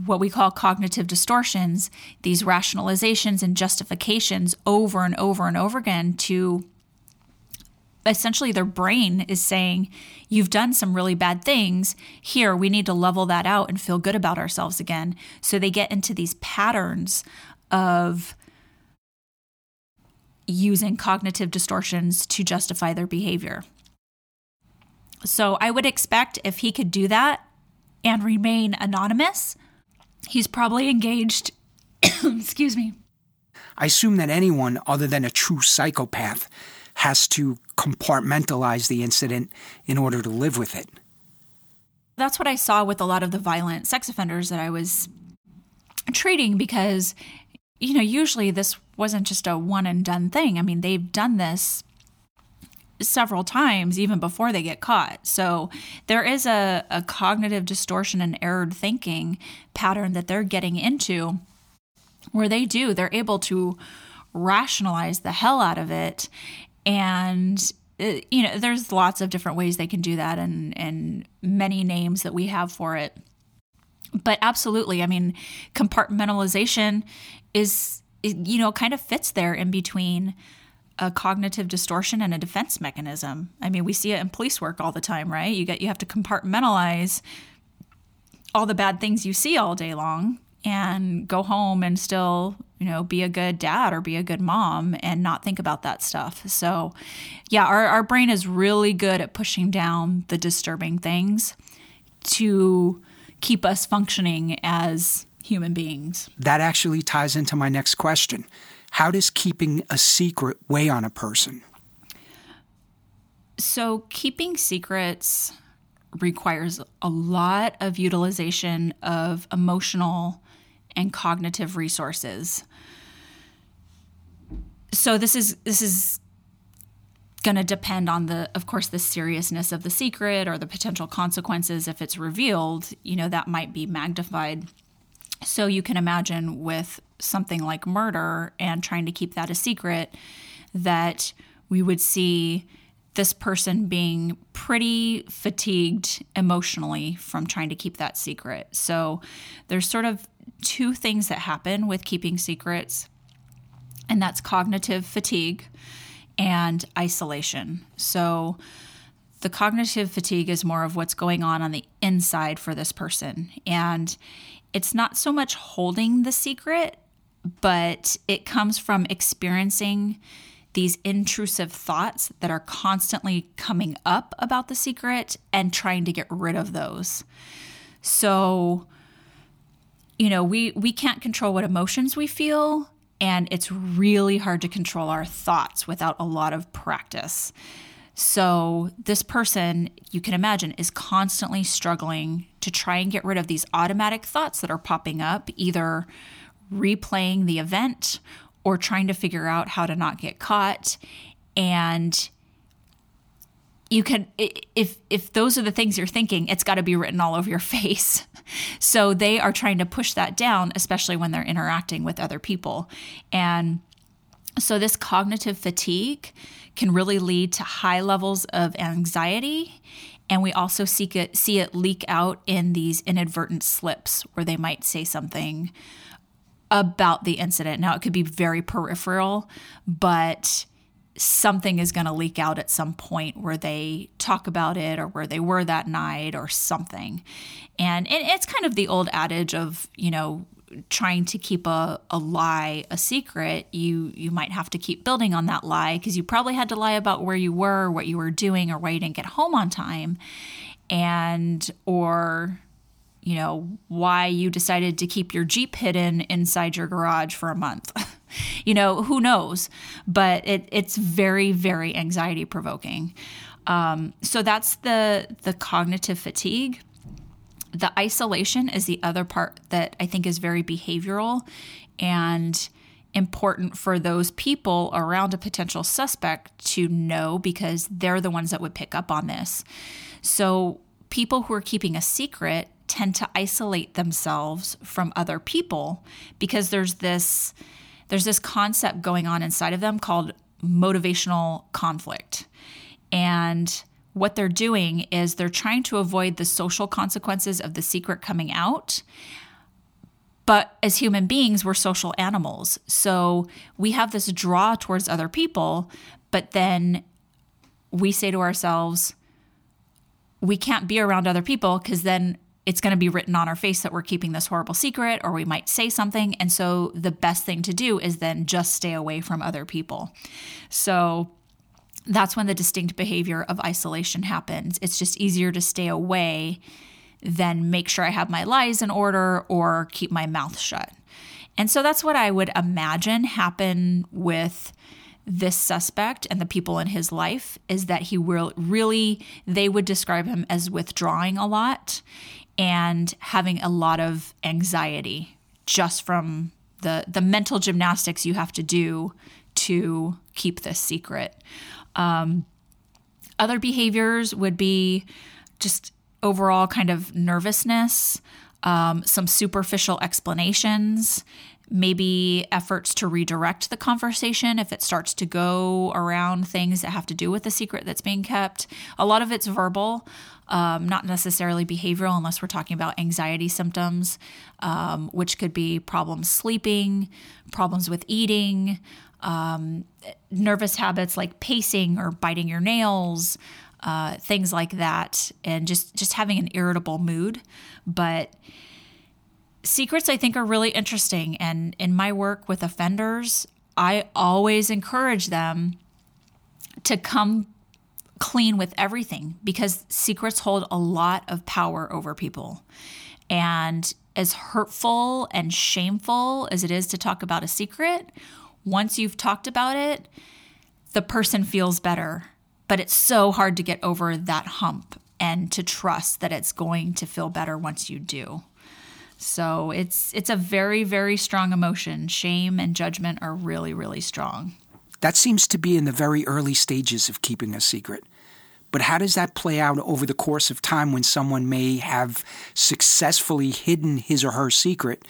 what we call cognitive distortions, these rationalizations and justifications over and over and over again to essentially their brain is saying, You've done some really bad things. Here, we need to level that out and feel good about ourselves again. So they get into these patterns of using cognitive distortions to justify their behavior. So I would expect if he could do that and remain anonymous, He's probably engaged. excuse me. I assume that anyone other than a true psychopath has to compartmentalize the incident in order to live with it. That's what I saw with a lot of the violent sex offenders that I was treating because, you know, usually this wasn't just a one and done thing. I mean, they've done this several times even before they get caught. So there is a, a cognitive distortion and errored thinking pattern that they're getting into where they do, they're able to rationalize the hell out of it. And uh, you know, there's lots of different ways they can do that and and many names that we have for it. But absolutely, I mean, compartmentalization is you know kind of fits there in between a cognitive distortion and a defense mechanism. I mean, we see it in police work all the time, right? You get you have to compartmentalize all the bad things you see all day long and go home and still, you know, be a good dad or be a good mom and not think about that stuff. So, yeah, our, our brain is really good at pushing down the disturbing things to keep us functioning as human beings. That actually ties into my next question. How does keeping a secret weigh on a person? So, keeping secrets requires a lot of utilization of emotional and cognitive resources. So this is this is going to depend on the of course the seriousness of the secret or the potential consequences if it's revealed, you know, that might be magnified. So you can imagine with something like murder and trying to keep that a secret, that we would see this person being pretty fatigued emotionally from trying to keep that secret. So there's sort of two things that happen with keeping secrets. and that's cognitive fatigue and isolation. So, the cognitive fatigue is more of what's going on on the inside for this person. And it's not so much holding the secret, but it comes from experiencing these intrusive thoughts that are constantly coming up about the secret and trying to get rid of those. So, you know, we we can't control what emotions we feel, and it's really hard to control our thoughts without a lot of practice. So, this person, you can imagine, is constantly struggling to try and get rid of these automatic thoughts that are popping up, either replaying the event or trying to figure out how to not get caught. And you can if if those are the things you're thinking it's got to be written all over your face so they are trying to push that down especially when they're interacting with other people and so this cognitive fatigue can really lead to high levels of anxiety and we also see it see it leak out in these inadvertent slips where they might say something about the incident now it could be very peripheral but something is going to leak out at some point where they talk about it or where they were that night or something. And, and it's kind of the old adage of, you know, trying to keep a, a lie a secret, you you might have to keep building on that lie because you probably had to lie about where you were, what you were doing, or why you didn't get home on time, and or you know why you decided to keep your Jeep hidden inside your garage for a month. you know, who knows? But it, it's very, very anxiety provoking. Um, so that's the the cognitive fatigue. The isolation is the other part that I think is very behavioral and important for those people around a potential suspect to know because they're the ones that would pick up on this. So people who are keeping a secret tend to isolate themselves from other people because there's this there's this concept going on inside of them called motivational conflict. And what they're doing is they're trying to avoid the social consequences of the secret coming out. But as human beings, we're social animals. So we have this draw towards other people, but then we say to ourselves, we can't be around other people because then it's going to be written on our face that we're keeping this horrible secret or we might say something. And so the best thing to do is then just stay away from other people. So that's when the distinct behavior of isolation happens. It's just easier to stay away than make sure I have my lies in order or keep my mouth shut. And so that's what I would imagine happen with this suspect and the people in his life is that he will really they would describe him as withdrawing a lot and having a lot of anxiety just from the the mental gymnastics you have to do to keep this secret. Um, other behaviors would be just overall kind of nervousness, um, some superficial explanations, maybe efforts to redirect the conversation if it starts to go around things that have to do with the secret that's being kept. A lot of it's verbal, um, not necessarily behavioral, unless we're talking about anxiety symptoms, um, which could be problems sleeping, problems with eating, um, nervous habits like pacing or biting your nails. Uh, things like that, and just just having an irritable mood, but secrets I think are really interesting. And in my work with offenders, I always encourage them to come clean with everything because secrets hold a lot of power over people. And as hurtful and shameful as it is to talk about a secret, once you've talked about it, the person feels better. But it's so hard to get over that hump and to trust that it's going to feel better once you do. So it's it's a very very strong emotion. Shame and judgment are really really strong. That seems to be in the very early stages of keeping a secret. But how does that play out over the course of time when someone may have successfully hidden his or her secret?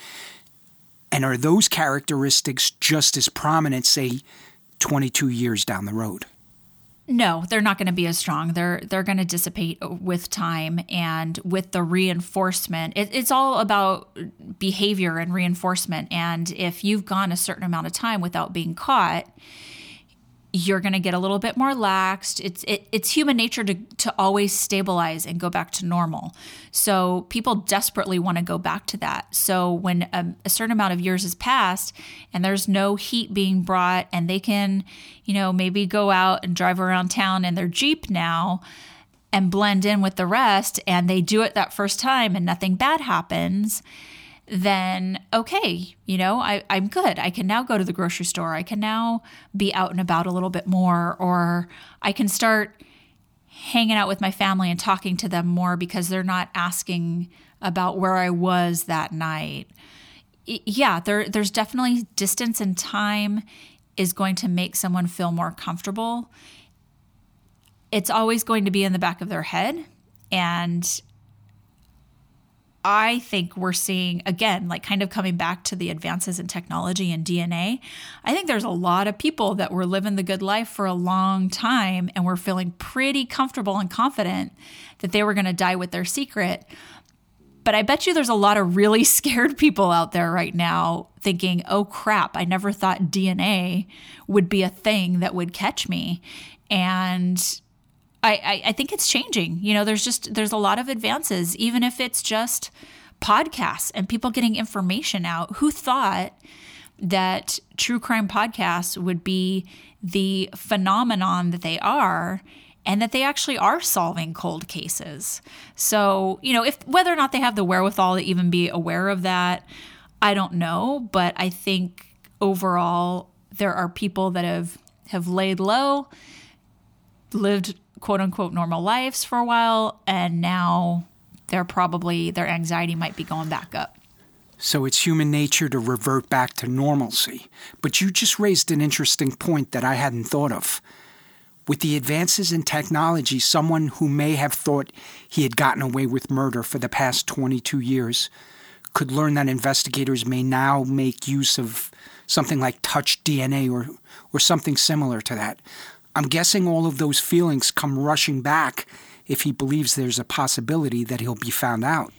And are those characteristics just as prominent, say, 22 years down the road? No, they're not going to be as strong. They're they're going to dissipate with time and with the reinforcement. It, it's all about behavior and reinforcement. And if you've gone a certain amount of time without being caught, you're going to get a little bit more laxed. It's it, it's human nature to to always stabilize and go back to normal. So people desperately want to go back to that. So when a, a, certain amount of years has passed and there's no heat being brought, and they can, you know, maybe go out and drive around town in their jeep now and blend in with the rest, and they do it that first time and nothing bad happens then okay, you know, I, I'm good. I can now go to the grocery store. I can now be out and about a little bit more, or I can start hanging out with my family and talking to them more because they're not asking about where I was that night. Yeah, there, there's definitely distance and time is going to make someone feel more comfortable. It's always going to be in the back of their head. And I think we're seeing, again, like kind of coming back to the advances in technology and DNA. I think there's a lot of people that were living the good life for a long time and were feeling pretty comfortable and confident that they were going to die with their secret. But I bet you there's a lot of really scared people out there right now thinking, oh crap, I never thought DNA would be a thing that would catch me. And I, I, think it's changing. You know, there's just there's a lot of advances, even if it's just podcasts and people getting information out. Who thought that true crime podcasts would be the phenomenon that they are? and that they actually are solving cold cases. So, you know, if whether or not they have the wherewithal to even be aware of that, I don't know, but I think overall there are people that have have laid low, lived quote unquote normal lives for a while and now they're probably their anxiety might be going back up. So it's human nature to revert back to normalcy. But you just raised an interesting point that I hadn't thought of. With the advances in technology, someone who may have thought he had gotten away with murder for the past 22 years could learn that investigators may now make use of something like touch DNA or, or something similar to that. I'm guessing all of those feelings come rushing back if he believes there's a possibility that he'll be found out.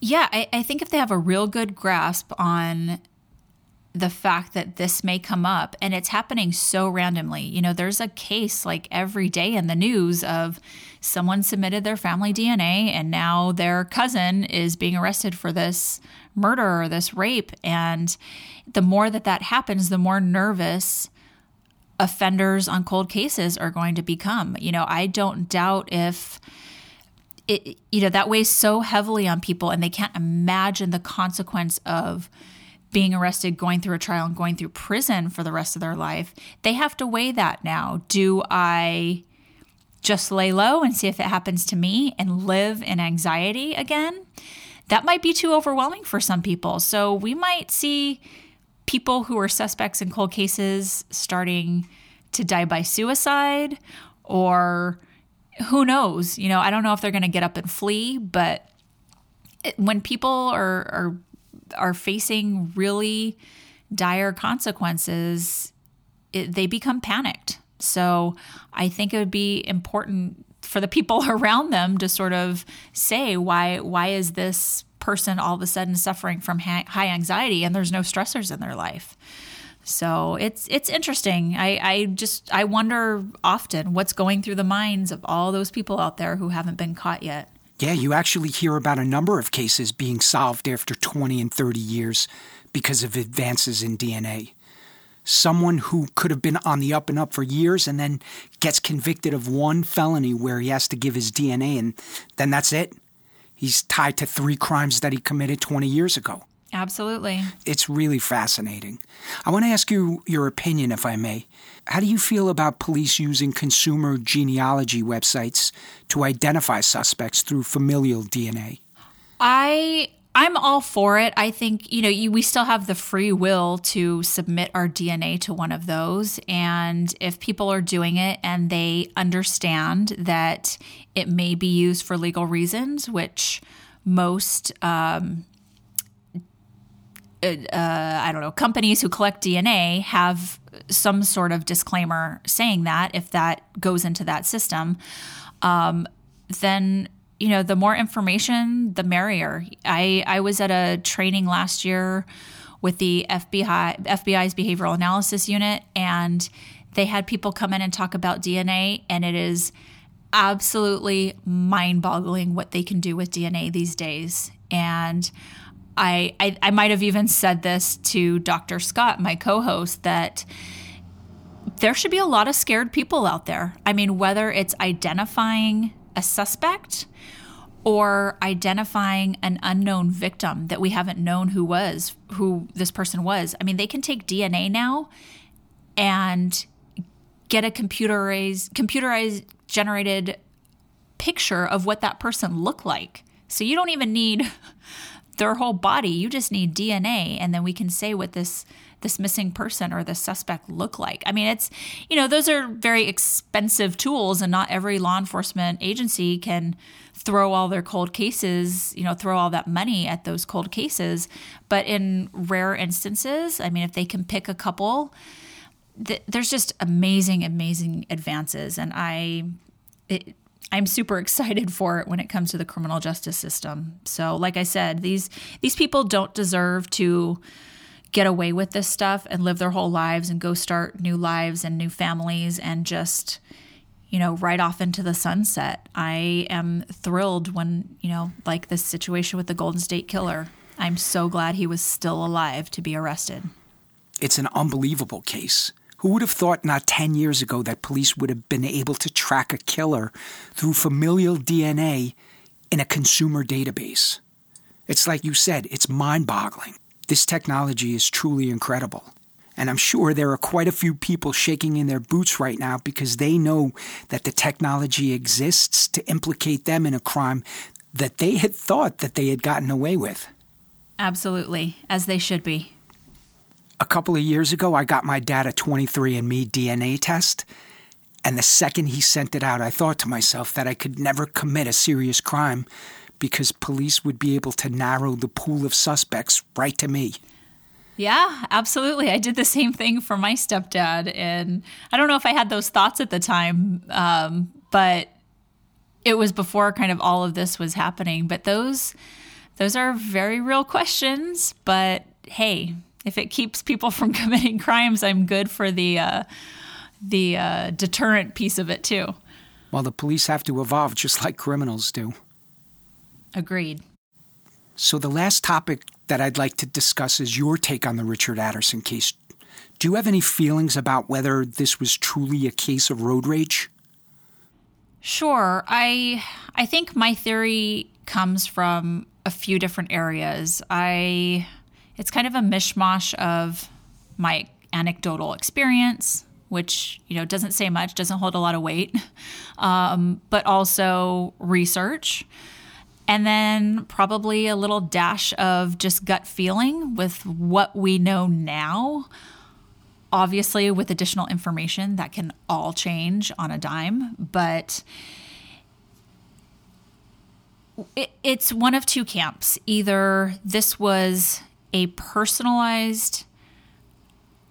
Yeah, I, I, think if they have a real good grasp on the fact that this may come up and it's happening so randomly. You know, there's a case like every day in the news of someone submitted their family DNA and now their cousin is being arrested for this murder or this rape. And the more that that happens, the more nervous offenders on cold cases are going to become. You know, I don't doubt if it, you know, that weighs so heavily on people and they can't imagine the consequence of being arrested, going through a trial, and going through prison for the rest of their life. They have to weigh that now. Do I just lay low and see if it happens to me and live in anxiety again? That might be too overwhelming for some people. So we might see people who are suspects in cold cases starting to die by suicide or who knows? You know i don't know if they're going to get up and flee but it, when people are are are facing really dire consequences it, they become panicked. So i think it would be important for the people around them to sort of say why why is this person all of a sudden suffering from high anxiety and there's no stressors in their life. So it's it's interesting. I, I just I wonder often what's going through the minds of all those people out there who haven't been caught yet. Yeah, you actually hear about a number of cases being solved after 20 and 30 years because of advances in DNA. Someone who could have been on the up and up for years and then gets convicted of one felony where he has to give his DNA, and then that's it. He's tied to three crimes that he committed 20 years ago. Absolutely. It's really fascinating. I want to ask you your opinion, if I may. How do you feel about police using consumer genealogy websites to identify suspects through familial DNA? I I'm all for it. I think, you know, you, we still have the free will to submit our DNA to one of those. And if people are doing it and they understand that it may be used for legal reasons, which most um, uh, I don't know, companies who collect DNA have some sort of disclaimer saying that if that goes into that system, um, then you know the more information, the merrier. I I was at a training last year with the FBI FBI's behavioral analysis unit, and they had people come in and talk about DNA, and it is absolutely mind-boggling what they can do with DNA these days, and. I, I, I might have even said this to Dr. Scott, my co host, that there should be a lot of scared people out there. I mean, whether it's identifying a suspect or identifying an unknown victim that we haven't known who was, who this person was. I mean, they can take DNA now and get a computerized computerized generated picture of what that person looked like. So you don't even need their whole body. You just need DNA, and then we can say what this this missing person or the suspect look like. I mean, it's you know those are very expensive tools, and not every law enforcement agency can throw all their cold cases, you know, throw all that money at those cold cases. But in rare instances, I mean, if they can pick a couple, th- there's just amazing, amazing advances, and I. It, I'm super excited for it when it comes to the criminal justice system. So, like I said, these these people don't deserve to get away with this stuff and live their whole lives and go start new lives and new families and just you know right off into the sunset. I am thrilled when, you know, like this situation with the Golden State Killer. I'm so glad he was still alive to be arrested. It's an unbelievable case. Who would have thought not 10 years ago that police would have been able to track a killer through familial DNA in a consumer database? It's like you said, it's mind boggling. This technology is truly incredible. And I'm sure there are quite a few people shaking in their boots right now because they know that the technology exists to implicate them in a crime that they had thought that they had gotten away with. Absolutely, as they should be a couple of years ago, I got my dad a 23andMe DNA test. And the second he sent it out, I thought to myself that I could never commit a serious crime because police would be able to narrow the pool of suspects right to me. Yeah, absolutely. I did the same thing for my stepdad. And I don't know if I had those thoughts at the time, um, but it was before kind of all of this was happening. But those, those are very real questions. But hey, if it keeps people from committing crimes, I'm good for the uh, the uh, deterrent piece of it too. Well, the police have to evolve just like criminals do. Agreed. So the last topic that I'd like to discuss is your take on the Richard Aderson case. Do you have any feelings about whether this was truly a case of road rage? Sure. I I think my theory comes from a few different areas. I it's kind of a mishmash of my anecdotal experience, which you know doesn't say much, doesn't hold a lot of weight, um, but also research, and then probably a little dash of just gut feeling with what we know now. Obviously, with additional information that can all change on a dime, but it, it's one of two camps. Either this was a personalized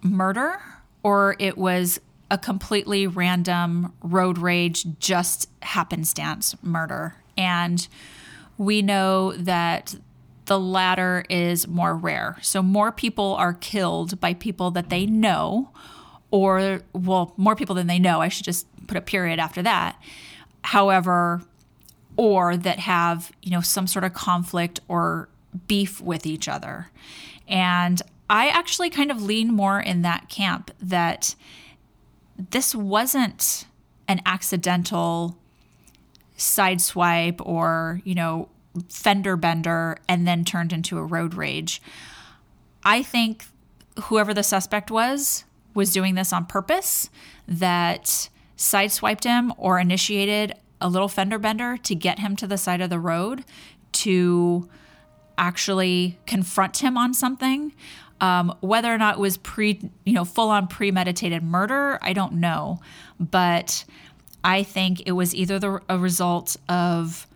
murder or it was a completely random road rage, just happenstance murder. And we know that the latter is more rare. So more people are killed by people that they know, or, well, more people than they know. I should just put a period after that. However, or that have, you know, some sort of conflict or beef with each other. And I actually kind of lean more in that camp that this wasn't an accidental sideswipe or, you know, fender bender and then turned into a road rage. I think whoever the suspect was was doing this on purpose, that sideswiped him or initiated a little fender bender to get him to the side of the road to actually confront him on something. Um, whether or not it was pre, you know, full on premeditated murder, I don't know. But I think it was either the, a result of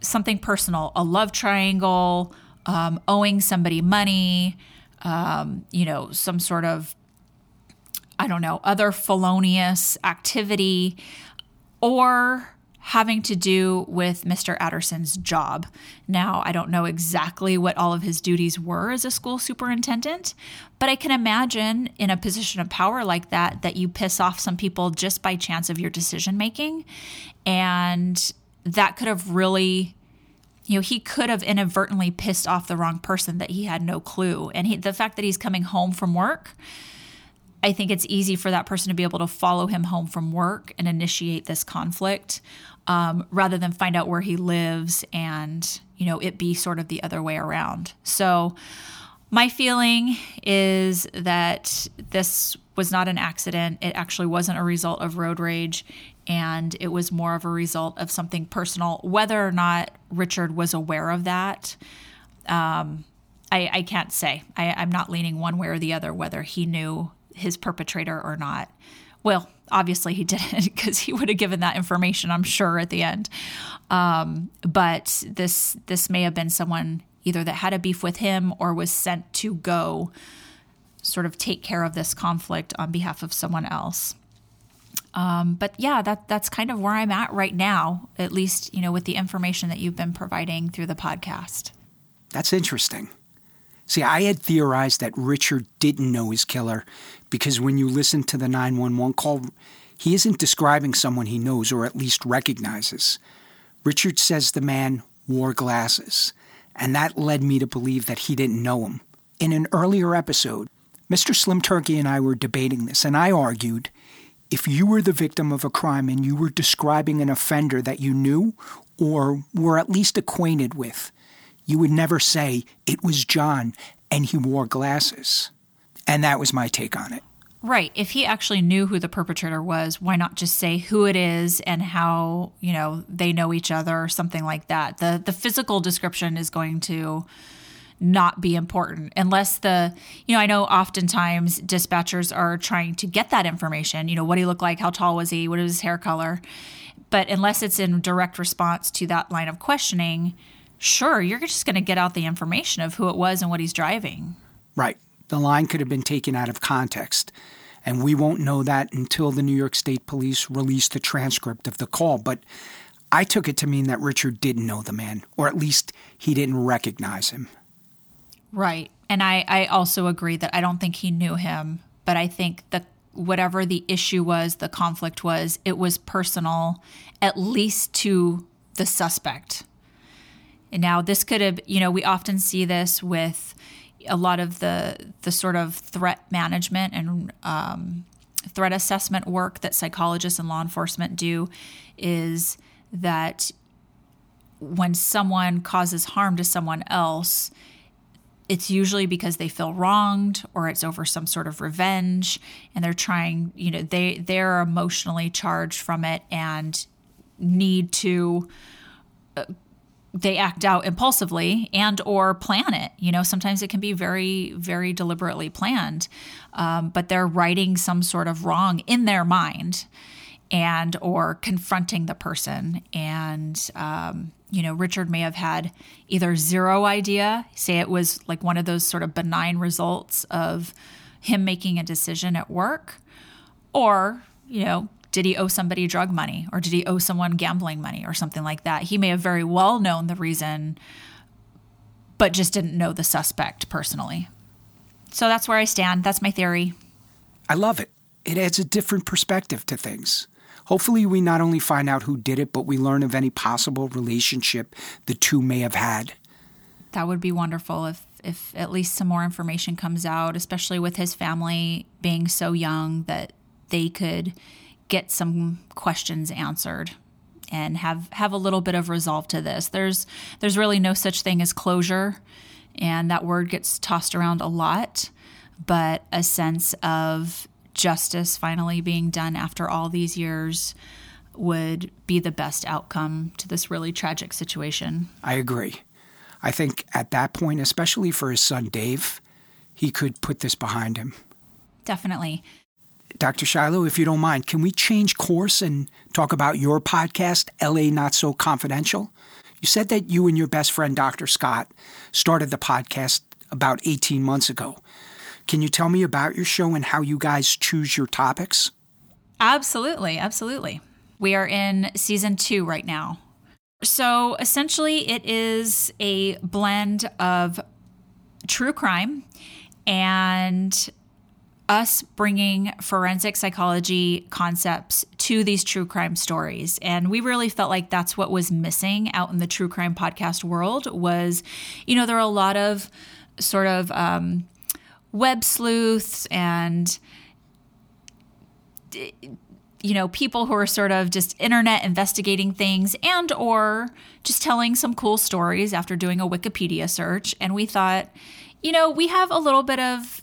something personal, a love triangle, um, owing somebody money, um, you know, some sort of, I don't know, other felonious activity, or having to do with Mr. Aderson's job. Now, I don't know exactly what all of his duties were as a school superintendent, but I can imagine in a position of power like that, that you piss off some people just by chance of your decision making. And that could have really you know he could have inadvertently pissed off the wrong person that he had no clue and he, the fact that he's coming home from work i think it's easy for that person to be able to follow him home from work and initiate this conflict um, rather than find out where he lives and you know it be sort of the other way around so my feeling is that this was not an accident. It actually wasn't a result of road rage, and it was more of a result of something personal. Whether or not Richard was aware of that, um, I, I, can't say. I, I'm not leaning one way or the other whether he knew his perpetrator or not. Well, obviously he didn't because he would have given that information, I'm sure, at the end. Um, but this this may have been someone either that had a beef with him or was sent to go sort of take care of this conflict on behalf of someone else. Um, but yeah, that that's kind of where I'm at right now, at least you know with the information that you've been providing through the podcast. That's interesting. See, I had theorized that Richard didn't know his killer because when you listen to the 911 call, he isn't describing someone he knows or at least recognizes. Richard says the man wore glasses and that led me to believe that he didn't know him. In an earlier episode, Mr. Slim Turkey and I were debating this, and I argued if you were the victim of a crime and you were describing an offender that you knew or were at least acquainted with, you would never say it was John and he wore glasses. And that was my take on it. Right. If he actually knew who the perpetrator was, why not just say who it is and how, you know, they know each other or something like that. The the physical description is going to not be important unless the you know i know oftentimes dispatchers are trying to get that information you know what he looked like how tall was he what was his hair color but unless it's in direct response to that line of questioning sure you're just going to get out the information of who it was and what he's driving right the line could have been taken out of context. And we won't know that until the New York State Police release the transcript of the call. But I took it to mean that Richard didn't know the man, or at least he didn't recognize him. Right. And I, I also agree that I don't think he knew him, but I think that whatever the issue was, the conflict was, it was personal, at least to the suspect. Now, this could have, you know, we often see this with a lot of the the sort of threat management and um, threat assessment work that psychologists and law enforcement do is that when someone causes harm to someone else it's usually because they feel wronged or it's over some sort of revenge and they're trying you know they they're emotionally charged from it and need to uh, they act out impulsively and or plan it. You know sometimes it can be very very deliberately planned um, but they're righting some sort of wrong in their mind and or confronting the person. And um, you know richard may have had either zero idea say it was like one of those sort of benign results of him making a decision at work or you know did he owe somebody drug money or did he owe someone gambling money or something like that? He may have very well known the reason, but just didn't know the suspect personally. So that's where I stand. That's my theory. I love it. It adds a different perspective to things. Hopefully, we not only find out who did it, but we learn of any possible relationship the two may have had. That would be wonderful if, if at least some more information comes out, especially with his family being so young that they could get some questions answered and have have a little bit of resolve to this. There's there's really no such thing as closure, and that word gets tossed around a lot, but a sense of justice finally being done after all these years would be the best outcome to this really tragic situation. I agree. I think at that point, especially for his son Dave, he could put this behind him. Definitely. Dr. Shiloh, if you don't mind, can we change course and talk about your podcast, LA Not So Confidential? You said that you and your best friend, Dr. Scott, started the podcast about 18 months ago. Can you tell me about your show and how you guys choose your topics? Absolutely, absolutely. We are in season two right now. So essentially, it is a blend of true crime and us bringing forensic psychology concepts to these true crime stories. And we really felt like that's what was missing out in the true crime podcast world was you know there are a lot of sort of um, web sleuths and you know people who are sort of just internet investigating things and or just telling some cool stories after doing a wikipedia search. And we thought you know we have a little bit of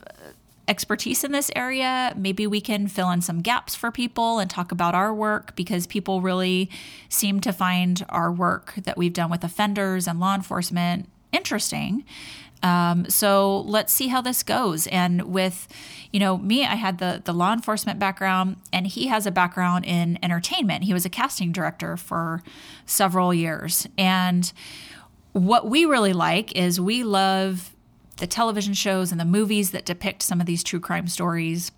expertise in this area maybe we can fill in some gaps for people and talk about our work because people really seem to find our work that we've done with offenders and law enforcement interesting um, so let's see how this goes. And with, you know, me, I had the the law enforcement background, and he has a background in entertainment. He was a casting director for several years, and what we really like is we love the television shows and the movies that depict some of these true crime stories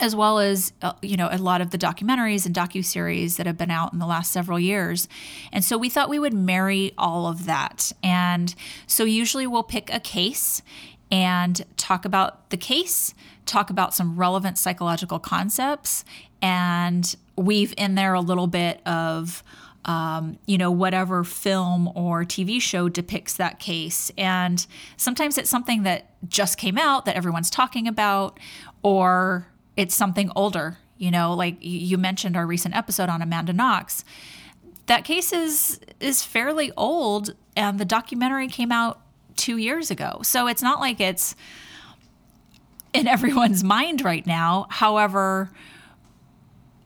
as well as uh, you know a lot of the documentaries and docu-series that have been out in the last several years. And so we thought we would marry all of that. And so usually we'll pick a case and talk about the case talk about some relevant psychological concepts and weave in there a little bit of um, you know, whatever film or TV show depicts that case. And sometimes it's something that just came out that everyone's talking about, or it's something older. You know, like you mentioned our recent episode on Amanda Knox. That case is is fairly old, and the documentary came out two years ago. So it's not like it's in everyone's mind right now. However,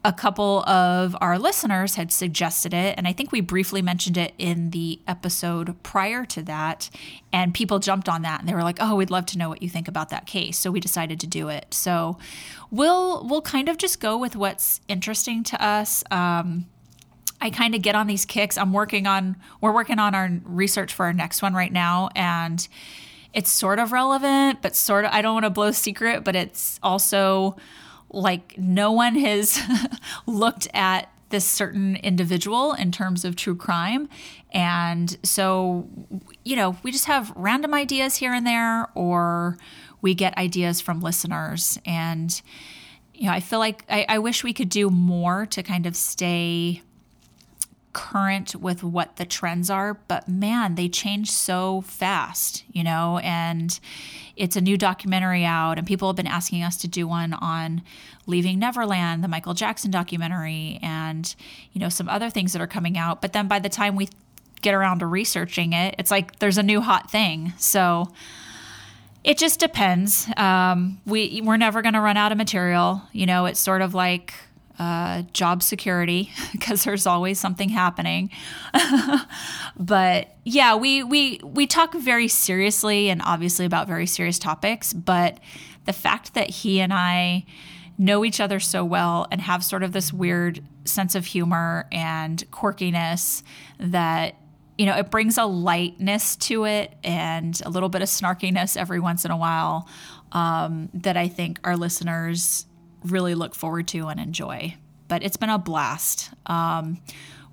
a couple of our listeners had suggested it, and I think we briefly mentioned it in the episode prior to that. And people jumped on that and they were like, "Oh, we'd love to know what you think about that case." So we decided to do it. So we'll we'll kind of just go with what's interesting to us. Um, I kind of get on these kicks. I'm working on we're working on our research for our next one right now, and it's sort of relevant, but sort of I don't want to blow secret, but it's also like no one has looked at this certain individual in terms of true crime. And so, you know, we just have random ideas here and there, or we get ideas from listeners. And, you know, I feel like I, I wish we could do more to kind of stay current with what the trends are, but man, they change so fast, you know, and it's a new documentary out, and people have been asking us to do one on Leaving Neverland, the Michael Jackson documentary, and, you know, some other things that are coming out. But then by the time we get around to researching it, it's like there's a new hot thing. So, it just depends. Um, we we're never going to run out of material. You know, it's sort of like uh, job security because there's always something happening. but yeah, we we we talk very seriously and obviously about very serious topics. But the fact that he and I know each other so well and have sort of this weird sense of humor and quirkiness that you know it brings a lightness to it and a little bit of snarkiness every once in a while um, that I think our listeners really look forward to and enjoy. But it's been a blast. Um,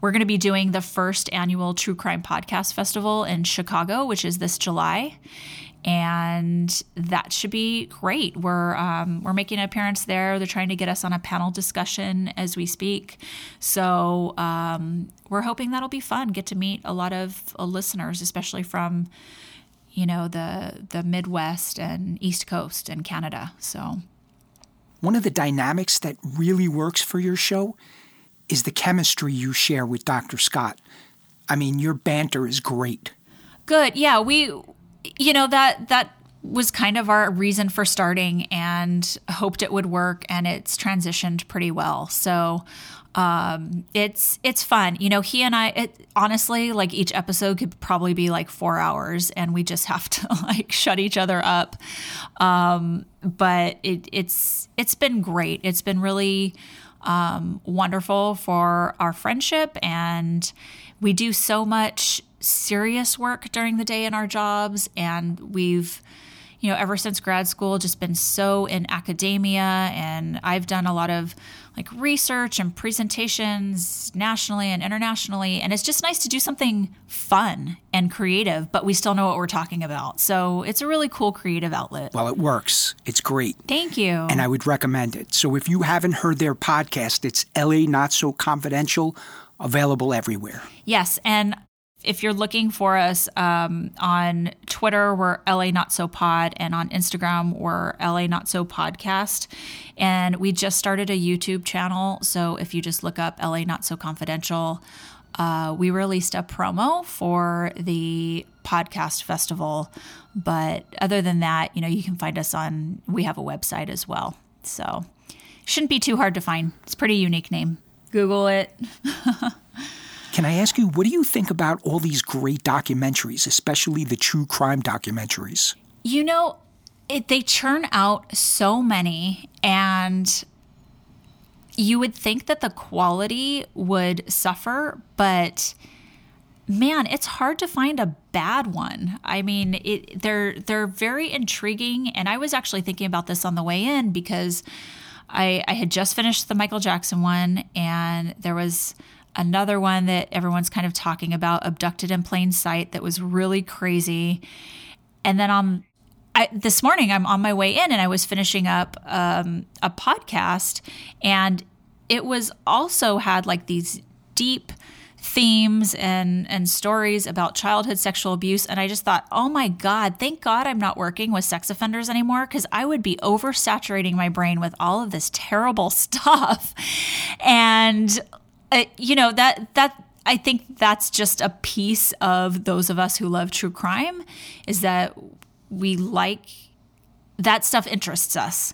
we're going to be doing the first annual True Crime Podcast Festival in Chicago, which is this July. And that should be great. We're um, we're making an appearance there. They're trying to get us on a panel discussion as we speak. So um, we're hoping that'll be fun. Get to meet a lot of uh, listeners, especially from you know the the Midwest and East Coast and Canada. So one of the dynamics that really works for your show is the chemistry you share with Dr. Scott. I mean, your banter is great. Good. Yeah, we you know that that was kind of our reason for starting and hoped it would work and it's transitioned pretty well. So Um, it's it's fun. You know, he and I. It, honestly, like each episode could probably be like four hours, and we just have to like shut each other up. Um, but it, it's it's been great. It's been really um, wonderful for our friendship, and we do so much serious work during the day in our jobs, and we've you know, ever since grad school, just been so in academia. And I've done a lot of like research and presentations nationally and internationally. And it's just nice to do something fun and creative, but we still know what we're talking about. So it's a really cool creative outlet. Well, it works. It's great. Thank you. And I would recommend it. So if you haven't heard their podcast, it's LA Not So Confidential, available everywhere. Yes. And if you're looking for us um, on Twitter, we're LA Not So Pod, and on Instagram, we're LA Not So Podcast. And we just started a YouTube channel. So if you just look up LA Not So Confidential, uh, we released a promo for the podcast festival. But other than that, you know, you can find us on, we have a website as well. So shouldn't be too hard to find. It's pretty unique name. Google it. Can I ask you, what do you think about all these great documentaries, especially the true crime documentaries? You know, it, they churn out so many, and you would think that the quality would suffer, but man, it's hard to find a bad one. I mean, it, they're they're very intriguing, and I was actually thinking about this on the way in because I, I had just finished the Michael Jackson one, and there was another one that everyone's kind of talking about, Abducted in Plain Sight, that was really crazy. And then on I, this morning, I'm on my way in and I was finishing up um, a podcast, and it was also had like these deep themes and and stories about childhood sexual abuse and I just thought, "Oh my god, thank God I'm not working with sex offenders anymore cuz I would be oversaturating my brain with all of this terrible stuff." And uh, you know that that I think that's just a piece of those of us who love true crime is that we like that stuff interests us.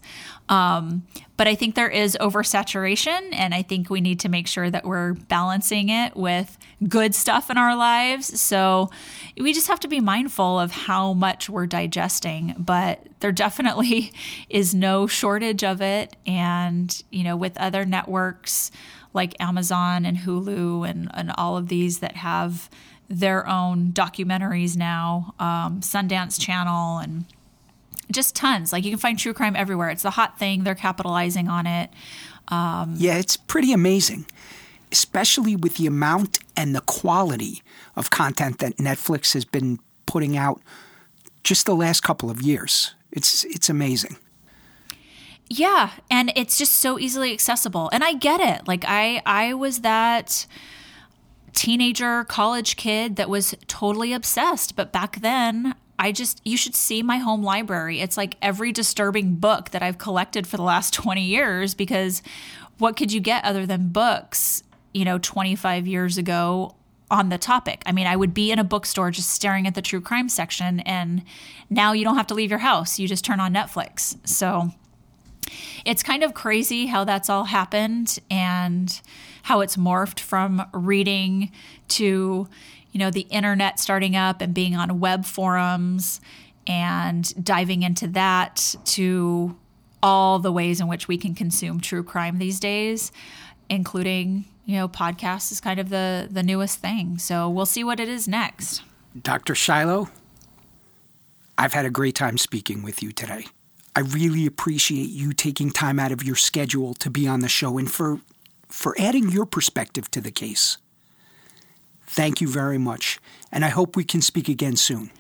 Um, but I think there is oversaturation, and I think we need to make sure that we're balancing it with good stuff in our lives. So we just have to be mindful of how much we're digesting. But there definitely is no shortage of it. And, you know, with other networks, like Amazon and Hulu and, and all of these that have their own documentaries now, um, Sundance Channel, and just tons. Like you can find true crime everywhere. It's the hot thing. They're capitalizing on it. Um, yeah, it's pretty amazing, especially with the amount and the quality of content that Netflix has been putting out just the last couple of years. It's it's amazing. Yeah, and it's just so easily accessible. And I get it. Like I I was that teenager college kid that was totally obsessed, but back then I just you should see my home library. It's like every disturbing book that I've collected for the last 20 years because what could you get other than books, you know, 25 years ago on the topic. I mean, I would be in a bookstore just staring at the true crime section and now you don't have to leave your house. You just turn on Netflix. So it's kind of crazy how that's all happened and how it's morphed from reading to, you know, the internet starting up and being on web forums and diving into that to all the ways in which we can consume true crime these days, including, you know, podcasts is kind of the the newest thing. So we'll see what it is next. Dr. Shiloh, I've had a great time speaking with you today. I really appreciate you taking time out of your schedule to be on the show and for for adding your perspective to the case. Thank you very much, and I hope we can speak again soon.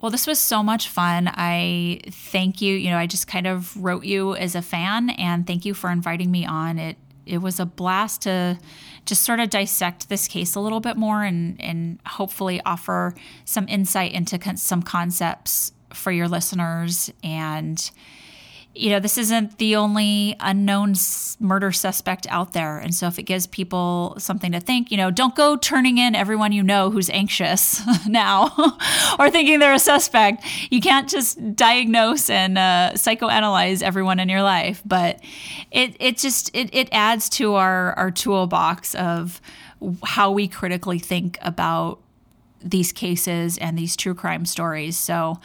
Well, this was so much fun. I thank you. You know, I just kind of wrote you as a fan, and thank you for inviting me on. It it was a blast to just sort of dissect this case a little bit more and and hopefully offer some insight into con- some concepts for your listeners and you know, this isn't the only unknown murder suspect out there. And so if it gives people something to think, you know, don't go turning in everyone you know who's anxious now or thinking they're a suspect. You can't just diagnose and uh, psychoanalyze everyone in your life. But it, it just, it, it adds to our, our toolbox of how we critically think about these cases and these true crime stories. So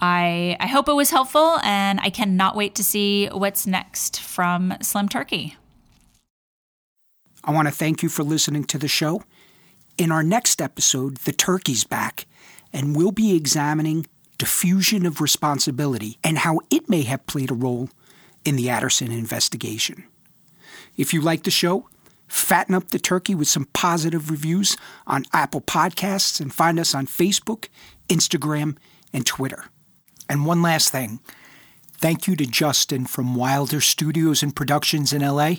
I, I hope it was helpful, and I cannot wait to see what's next from Slim Turkey. I want to thank you for listening to the show. In our next episode, the turkey's back, and we'll be examining diffusion of responsibility and how it may have played a role in the Aderson investigation. If you like the show, fatten up the turkey with some positive reviews on Apple Podcasts and find us on Facebook, Instagram, and Twitter. And one last thing thank you to Justin from Wilder Studios and Productions in LA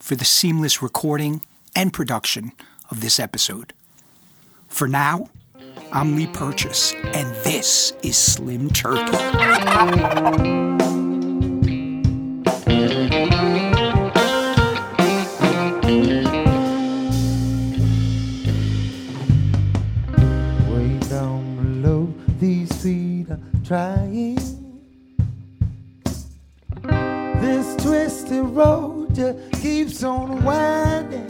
for the seamless recording and production of this episode. For now, I'm Lee Purchase, and this is Slim Turkey. trying. This twisted road just keeps on winding.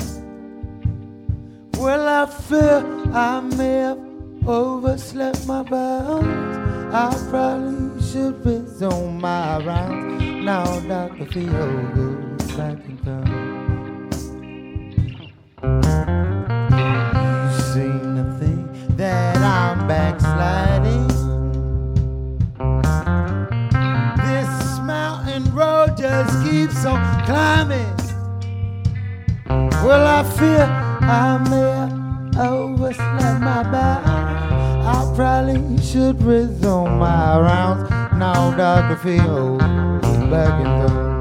Well, I fear I may have overslept my bounds. I probably should resume my rounds. Now Dr. Theo goes back in town. You seem to think that I'm backsliding. Just keeps on climbing. Well, I fear I may overslept my bounds. I probably should resume my rounds. Now, Dr. Phil, back in the